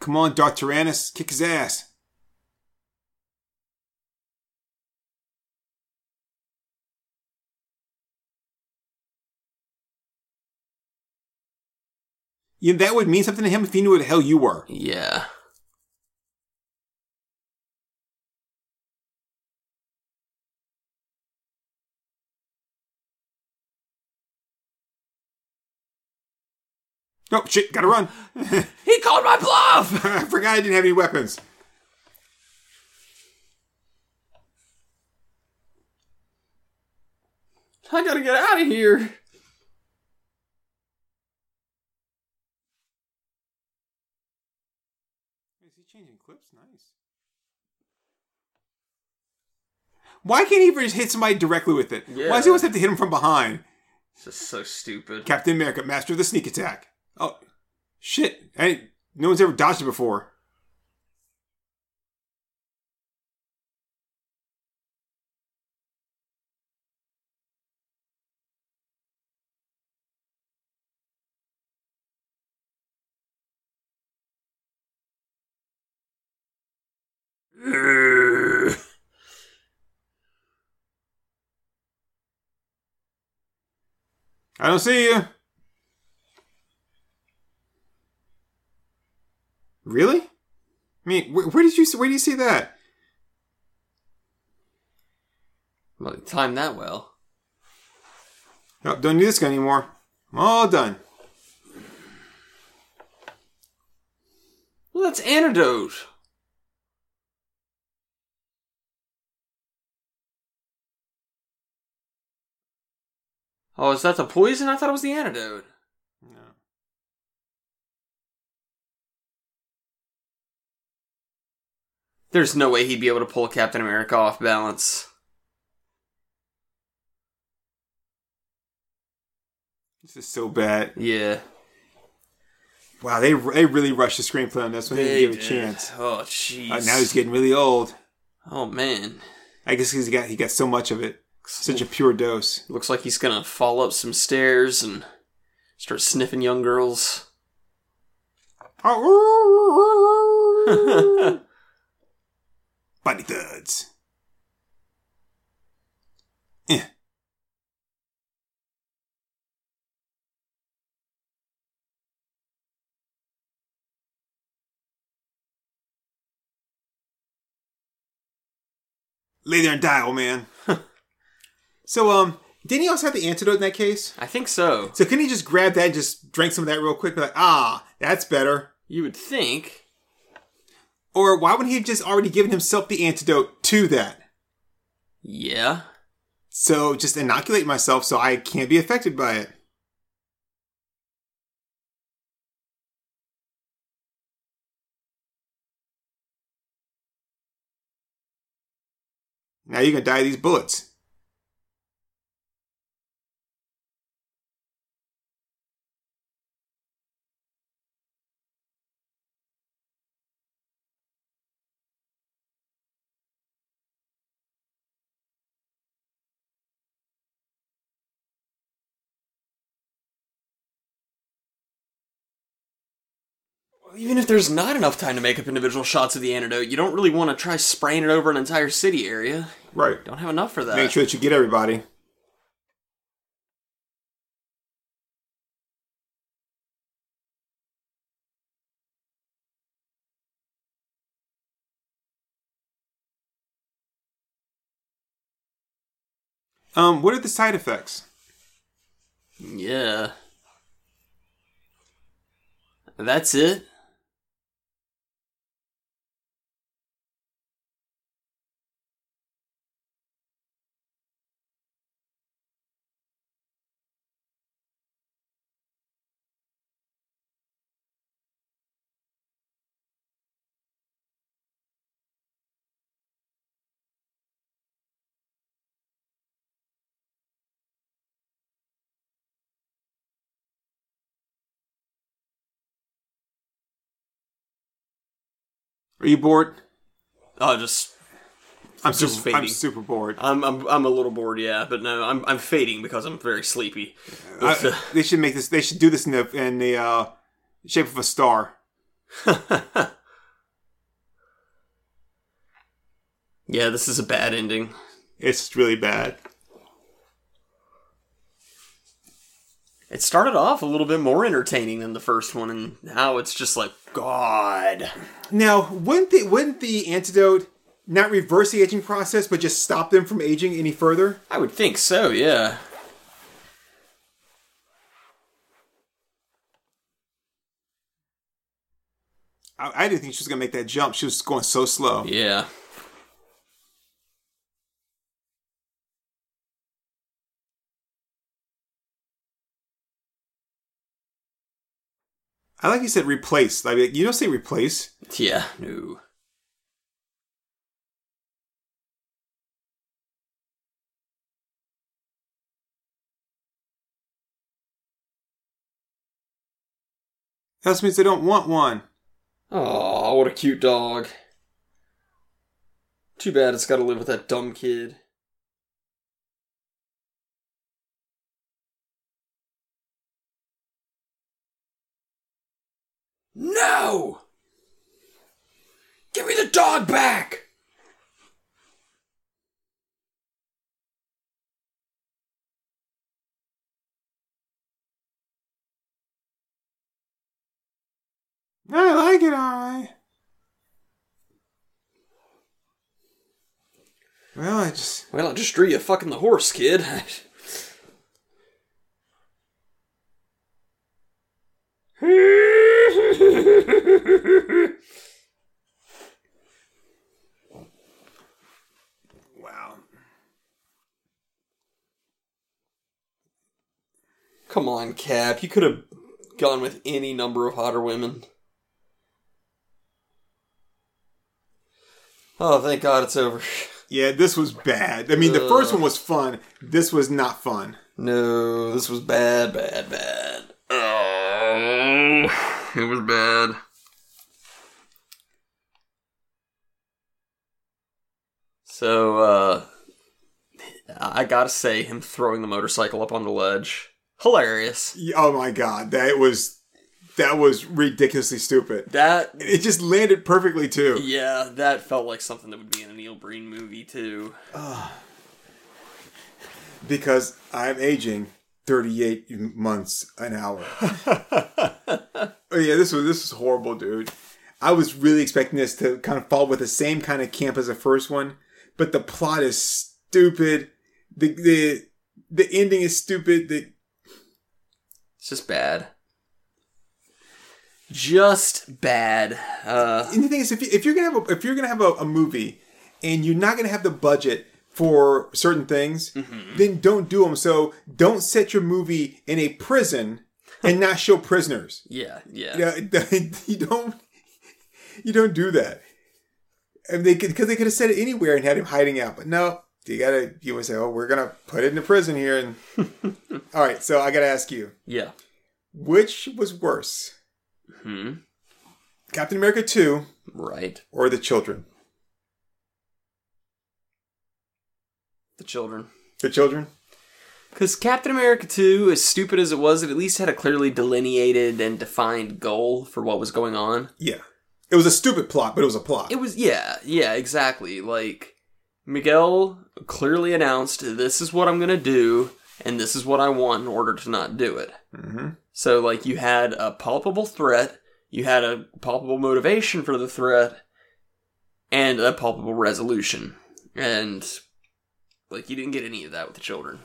A: Come on, Darth Tyrannus, kick his ass. Yeah, that would mean something to him if he knew where the hell you were.
B: Yeah.
A: Oh shit, gotta run.
B: He called my bluff.
A: I forgot I didn't have any weapons.
B: I gotta get out of here.
A: Is he changing clips? Nice. Why can't he just hit somebody directly with it? Why does he always have to hit him from behind?
B: This is so stupid.
A: Captain America, master of the sneak attack. Oh, shit. Hey, no one's ever dodged it before. I don't see you. Really? I mean, where, where did you where do you see that?
B: Well, he timed that well.
A: Oh, don't need this guy anymore. I'm all done.
B: Well, that's antidote. Oh, is that the poison? I thought it was the antidote.
A: No.
B: There's no way he'd be able to pull Captain America off balance.
A: This is so bad.
B: Yeah.
A: Wow, they they really rushed the screenplay on this one. They didn't give it a chance.
B: Oh, jeez.
A: Uh, now he's getting really old.
B: Oh man.
A: I guess he's got he got so much of it, such a pure dose.
B: Looks like he's gonna fall up some stairs and start sniffing young girls.
A: Body thuds. Eh. Lay there and die, old man. so, um, didn't he also have the antidote in that case?
B: I think so.
A: So couldn't he just grab that and just drink some of that real quick? Be like, ah, that's better.
B: You would think.
A: Or why wouldn't he have just already given himself the antidote to that?
B: Yeah.
A: So just inoculate myself so I can't be affected by it. Now you're gonna die of these bullets.
B: Even if there's not enough time to make up individual shots of the antidote, you don't really want to try spraying it over an entire city area.
A: Right.
B: Don't have enough for that.
A: Make sure that you get everybody. Um, what are the side effects?
B: Yeah. That's it.
A: Are you bored?
B: Oh, just
A: I'm
B: Just
A: super. I'm super bored.
B: I'm I'm I'm a little bored, yeah, but no, I'm I'm fading because I'm very sleepy.
A: I- they should make this. They should do this in the in the uh, shape of a star.
B: yeah, this is a bad ending.
A: It's really bad.
B: It started off a little bit more entertaining than the first one, and now it's just like God.
A: Now, wouldn't the wouldn't the antidote not reverse the aging process, but just stop them from aging any further?
B: I would think so, yeah.
A: I, I didn't think she was gonna make that jump. She was going so slow.
B: Yeah.
A: I like you said replace. Like you don't say replace.
B: Yeah, no.
A: That means they don't want one.
B: Oh, what a cute dog. Too bad it's got to live with that dumb kid. No! Give me the dog back!
A: I like it, alright. Well, I just
B: Well, I just drew you fucking the horse, kid.
A: wow.
B: Come on, Cap. You could have gone with any number of hotter women. Oh, thank God it's over.
A: Yeah, this was bad. I mean, the first one was fun. This was not fun.
B: No, this was bad, bad, bad. Oh, it was bad. So, uh, I gotta say, him throwing the motorcycle up on the ledge, hilarious.
A: Oh my god, that was that was ridiculously stupid.
B: That,
A: It just landed perfectly too.
B: yeah, that felt like something that would be in a Neil Breen movie too.
A: Because I'm aging 38 months an hour. oh yeah, this was this was horrible, dude. I was really expecting this to kind of fall with the same kind of camp as the first one, but the plot is stupid. The the the ending is stupid. The
B: It's just bad. Just bad. Uh,
A: and the thing is, if, you, if you're gonna have a, if you're gonna have a, a movie and you're not gonna have the budget for certain things, then don't do them. So don't set your movie in a prison and not show prisoners.
B: yeah, yeah.
A: Yeah, you don't you don't do that. And they could because they could have said it anywhere and had him hiding out, but no, you gotta you would say, oh, we're gonna put it in the prison here. And all right, so I gotta ask you,
B: Yeah.
A: which was worse,
B: Hmm.
A: Captain America two
B: Right.
A: or the children?
B: The children.
A: The children.
B: Because Captain America 2, as stupid as it was, it at least had a clearly delineated and defined goal for what was going on.
A: Yeah, it was a stupid plot, but it was a plot.
B: It was, yeah, yeah, exactly. Like, Miguel clearly announced, this is what I'm going to do, and this is what I want in order to not do it.
A: hmm
B: So, like, you had a palpable threat, you had a palpable motivation for the threat, and a palpable resolution. And, like, you didn't get any of that with the children.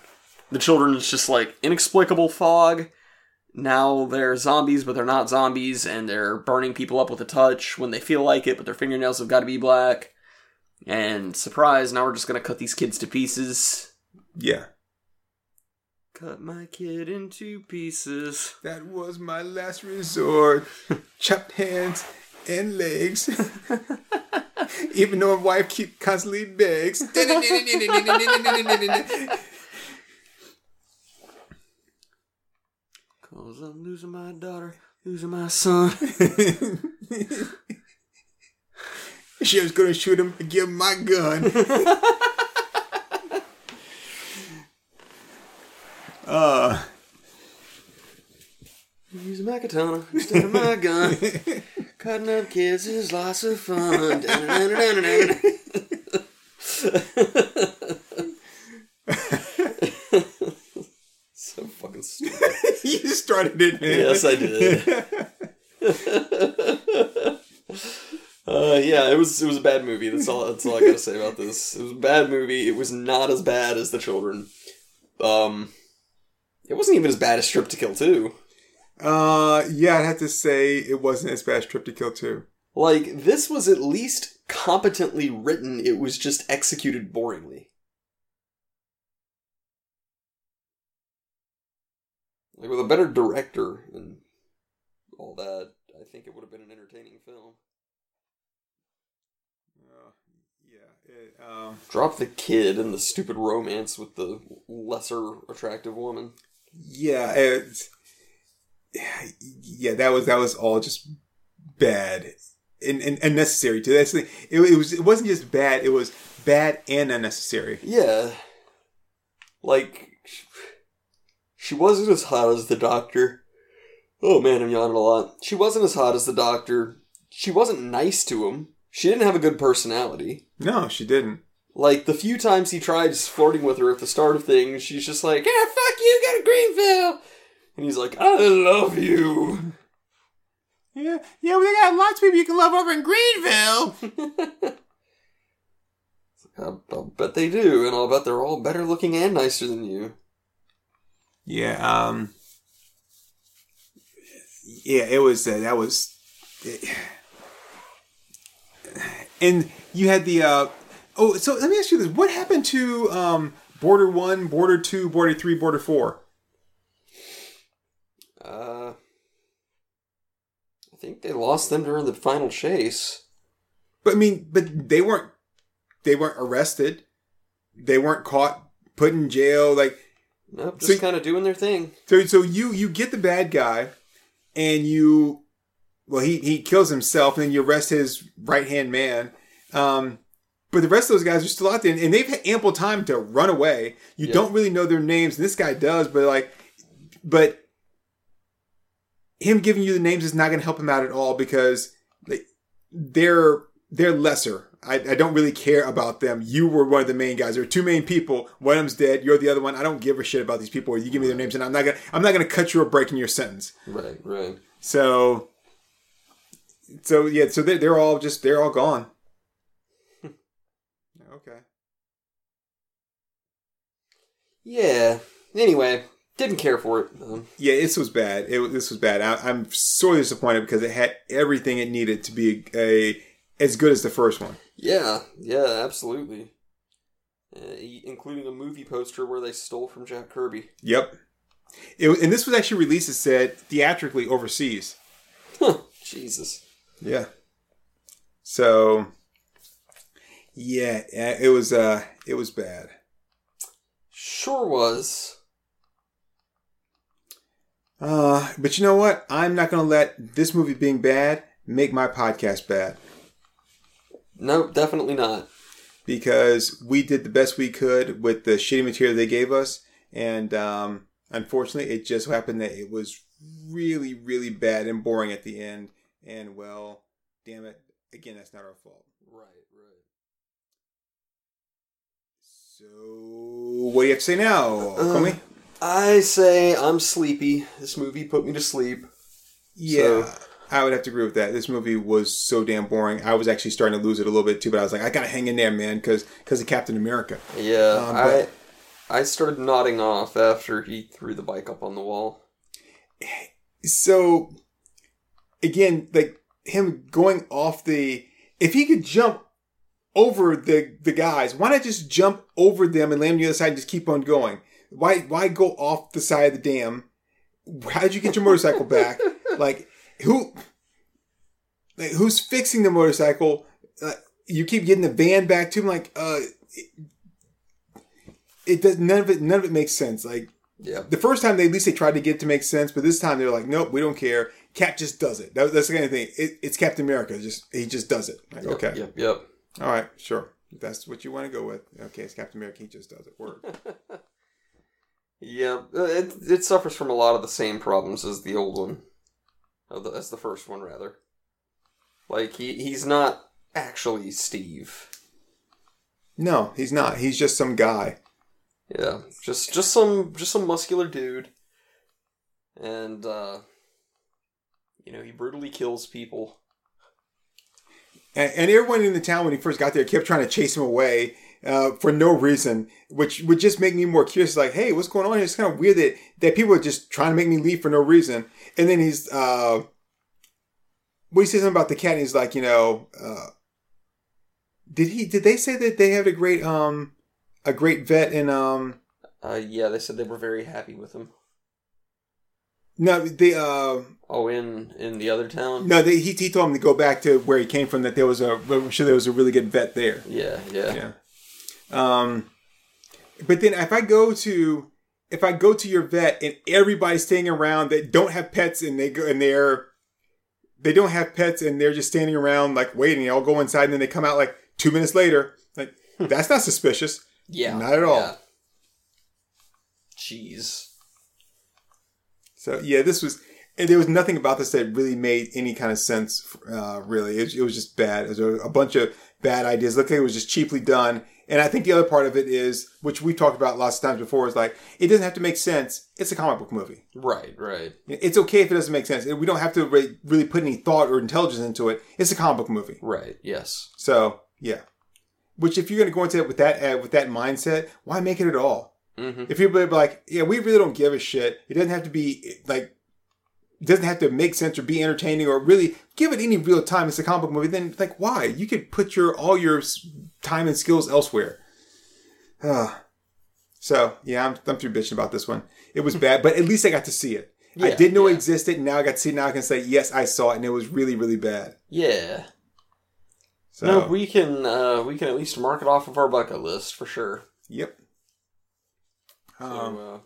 B: The children is just like inexplicable fog. Now they're zombies, but they're not zombies, and they're burning people up with a touch when they feel like it, but their fingernails have got to be black. And surprise, now we're just gonna cut these kids to pieces.
A: Yeah,
B: Cut my kid into pieces.
A: that was my last resort. Chopped hands and legs. Even though my wife keep constantly begs.
B: Cause I'm losing my daughter, losing my son.
A: She was gonna shoot him and give him my gun. uh,
B: Use my katana instead of my gun. Cutting up kids is lots of fun. So fucking stupid.
A: you started it, man.
B: Yes, I did. uh, yeah, it was it was a bad movie. That's all. That's all I gotta say about this. It was a bad movie. It was not as bad as The Children. Um, it wasn't even as bad as Strip to Kill Two.
A: Uh, yeah, I'd have to say it wasn't as bad as Trip to Kill 2.
B: Like this was at least competently written. It was just executed boringly. Like with a better director and all that, I think it would have been an entertaining film.
A: Uh, yeah, it, um,
B: Drop the kid and the stupid romance with the lesser attractive woman.
A: yeah, it's, yeah, that was that was all just bad and, and unnecessary too. That's the thing. It, it was it wasn't just bad; it was bad and unnecessary.
B: Yeah. Like, she wasn't as hot as the doctor. Oh man, I'm yawning a lot. She wasn't as hot as the doctor. She wasn't nice to him. She didn't have a good personality.
A: No, she didn't.
B: Like, the few times he tried flirting with her at the start of things, she's just like, yeah, fuck you, go to Greenville! And he's like, I love you.
A: Yeah, yeah, we got lots of people you can love over in Greenville.
B: I'll, I'll bet they do, and I'll bet they're all better looking and nicer than you.
A: Yeah, um, yeah, it was uh, that was, and you had the uh, oh, so let me ask you this: what happened to um, Border One, Border Two, Border Three, Border Four?
B: Uh, I think they lost them during the final chase.
A: But I mean, but they weren't they weren't arrested, they weren't caught, put in jail. Like
B: Nope,
A: So
B: just
A: y-
B: kind of doing their thing.
A: so, so you you get the bad guy, and you well he he kills himself, and then you arrest his right hand man. Um, but the rest of those guys are still out there, and they've had ample time to run away. You
B: Yeah.
A: don't really know their names, and this guy does, but like, but him giving you the names is not going to help him out at all because like, they're they're lesser. I, I don't really care about them. You were one of the main guys. There are two main people. One of them's dead. You're the other one. I don't give a shit about these people. You give me their names, and I'm not gonna I'm not gonna cut you or break in your sentence.
B: Right, right.
A: So, so yeah, so they're, they're all just they're all gone. okay.
B: Yeah. Anyway, didn't care for it. Um,
A: Yeah, this was bad. It, this was bad. I, I'm sorely disappointed because it had everything it needed to be a, as good as the first one.
B: yeah, yeah, absolutely. Uh, including a movie poster where they stole from Jack Kirby.
A: Yep. It, and this was actually released, it said, theatrically overseas.
B: Huh, Jesus.
A: Yeah. So, yeah, it was uh, it was bad.
B: Sure was.
A: Uh, but you know what? I'm not going to let this movie being bad make my podcast bad
B: No, definitely not.
A: because we did the best we could with the shitty material they gave us, and um, unfortunately, it just happened that it was really, really bad and boring at the end. And well, damn it, again, that's not our fault.
B: Right, right.
A: So, what do you have to say now,
B: Uh,
A: Comey?
B: I say I'm sleepy. This movie put me to sleep.
A: Yeah,
B: So-
A: I would have to agree with that. This movie was so damn boring. I was actually starting to lose it a little bit too, but I was like, I gotta hang in there, man, because because of Captain America.
B: Yeah,
A: Um,
B: I I started nodding off after he threw the bike up on the wall.
A: So again, like him going off the, if he could jump over the the guys, why not just jump over them and land on the other side and just keep on going? Why why go off the side of the dam? How did you get your motorcycle back? Like who? Like who's fixing the motorcycle? Uh, you keep getting the van back to him. Like uh, it, it does none of it. None of it makes sense. Like
B: Yeah.
A: the first time they at least they tried to get it to make sense, but this time they're like, nope, we don't care. Cap just does it. That, that's the kind of thing. It, it's Captain America. Just he just does it. Like, okay,
B: Yep. Yep.
A: all right, sure. If that's what you want to go with. Okay, it's Captain America. He just does it. Word.
B: Yeah, uh, it it suffers from a lot of the same problems as the old one, the- as the first one rather. Like he he's not actually Steve.
A: no, he's not. He's just some guy.
B: Yeah, just just some just some muscular dude, and uh, you know he brutally kills people.
A: And, and everyone in the town when he first got there kept trying to chase him away uh, for no reason, which would just make me more curious. Like, hey, what's going on here? It's kind of weird that, that people are just trying to make me leave for no reason. And then he's, uh, when he says something about the cat, and he's like, you know, uh, did he? Did they say that they had a great, um, a great vet in, um,
B: Uh, yeah, they said they were very happy with him.
A: no, they, uh,
B: Oh, in in the other town.
A: no, they, he, he told him to go back to where he came from. That there was a, I'm sure there was a really good vet there.
B: Yeah, yeah,
A: Yeah. Um, but then if I go to if I go to your vet and everybody's staying around that don't have pets and they go and they're they don't have pets and they're just standing around like waiting, I'll go inside and then they come out like two minutes later. Like that's not suspicious.
B: yeah.
A: Not at all.
B: yeah. Jeez.
A: So yeah, this was and there was nothing about this that really made any kind of sense. Uh, really, it, it was just bad. It was a, a bunch of bad ideas. Looked like it was just cheaply done. And I think the other part of it is, which we've talked about lots of times before, is like it doesn't have to make sense. It's a comic book movie.
B: Right, right.
A: It's okay if it doesn't make sense. We don't have to re- really put any thought or intelligence into it. It's a comic book movie.
B: Right, yes.
A: So yeah. Which if you're going to go into it with that uh, with that mindset, why make it at all?
B: Mm-hmm.
A: If people are like, yeah, we really don't give a shit. It doesn't have to be like, it doesn't have to make sense or be entertaining or really give it any real time. It's a comic book movie. Then like, why? You could put your all your time and skills elsewhere. Ah. so yeah, I'm I'm through bitching about this one. It was bad, but at least I got to see it. I didn't know it
B: yeah.
A: existed. Now I got to see it. Now I can say yes, I saw it, and it was really really bad.
B: Yeah.
A: So
B: No, we can uh we can at least mark it off of our bucket list for sure.
A: yep.
B: So,
A: Um,
B: uh,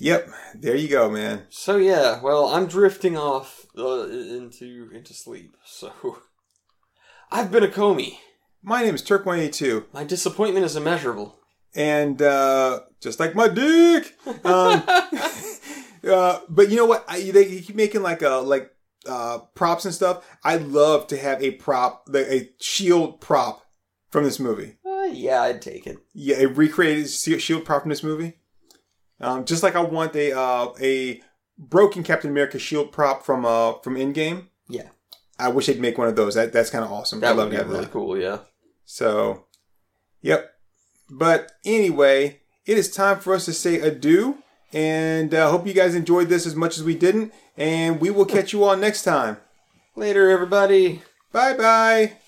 A: yep. There you go, man.
B: so yeah, well, I'm drifting off uh, into into sleep. So I've been a Comey.
A: My name is Turk One Eighty Two.
B: My disappointment is immeasurable.
A: and uh, just like my dick. Um, uh, but you know what? I, they keep making like a like uh, props and stuff. I'd love to have a prop, a shield prop from this movie.
B: Uh, yeah, I'd take it.
A: Yeah, a recreated shield prop from this movie. Um, just like I want a uh, a broken Captain America shield prop from uh from Endgame.
B: Yeah.
A: I wish they'd make one of those. That that's kind of awesome.
B: That
A: love
B: would be really
A: that.
B: cool. Yeah.
A: So, yep. But anyway, it is time for us to say adieu. And uh, hope you guys enjoyed this as much as we didn't. And we will catch you all next time.
B: Later, everybody.
A: Bye bye.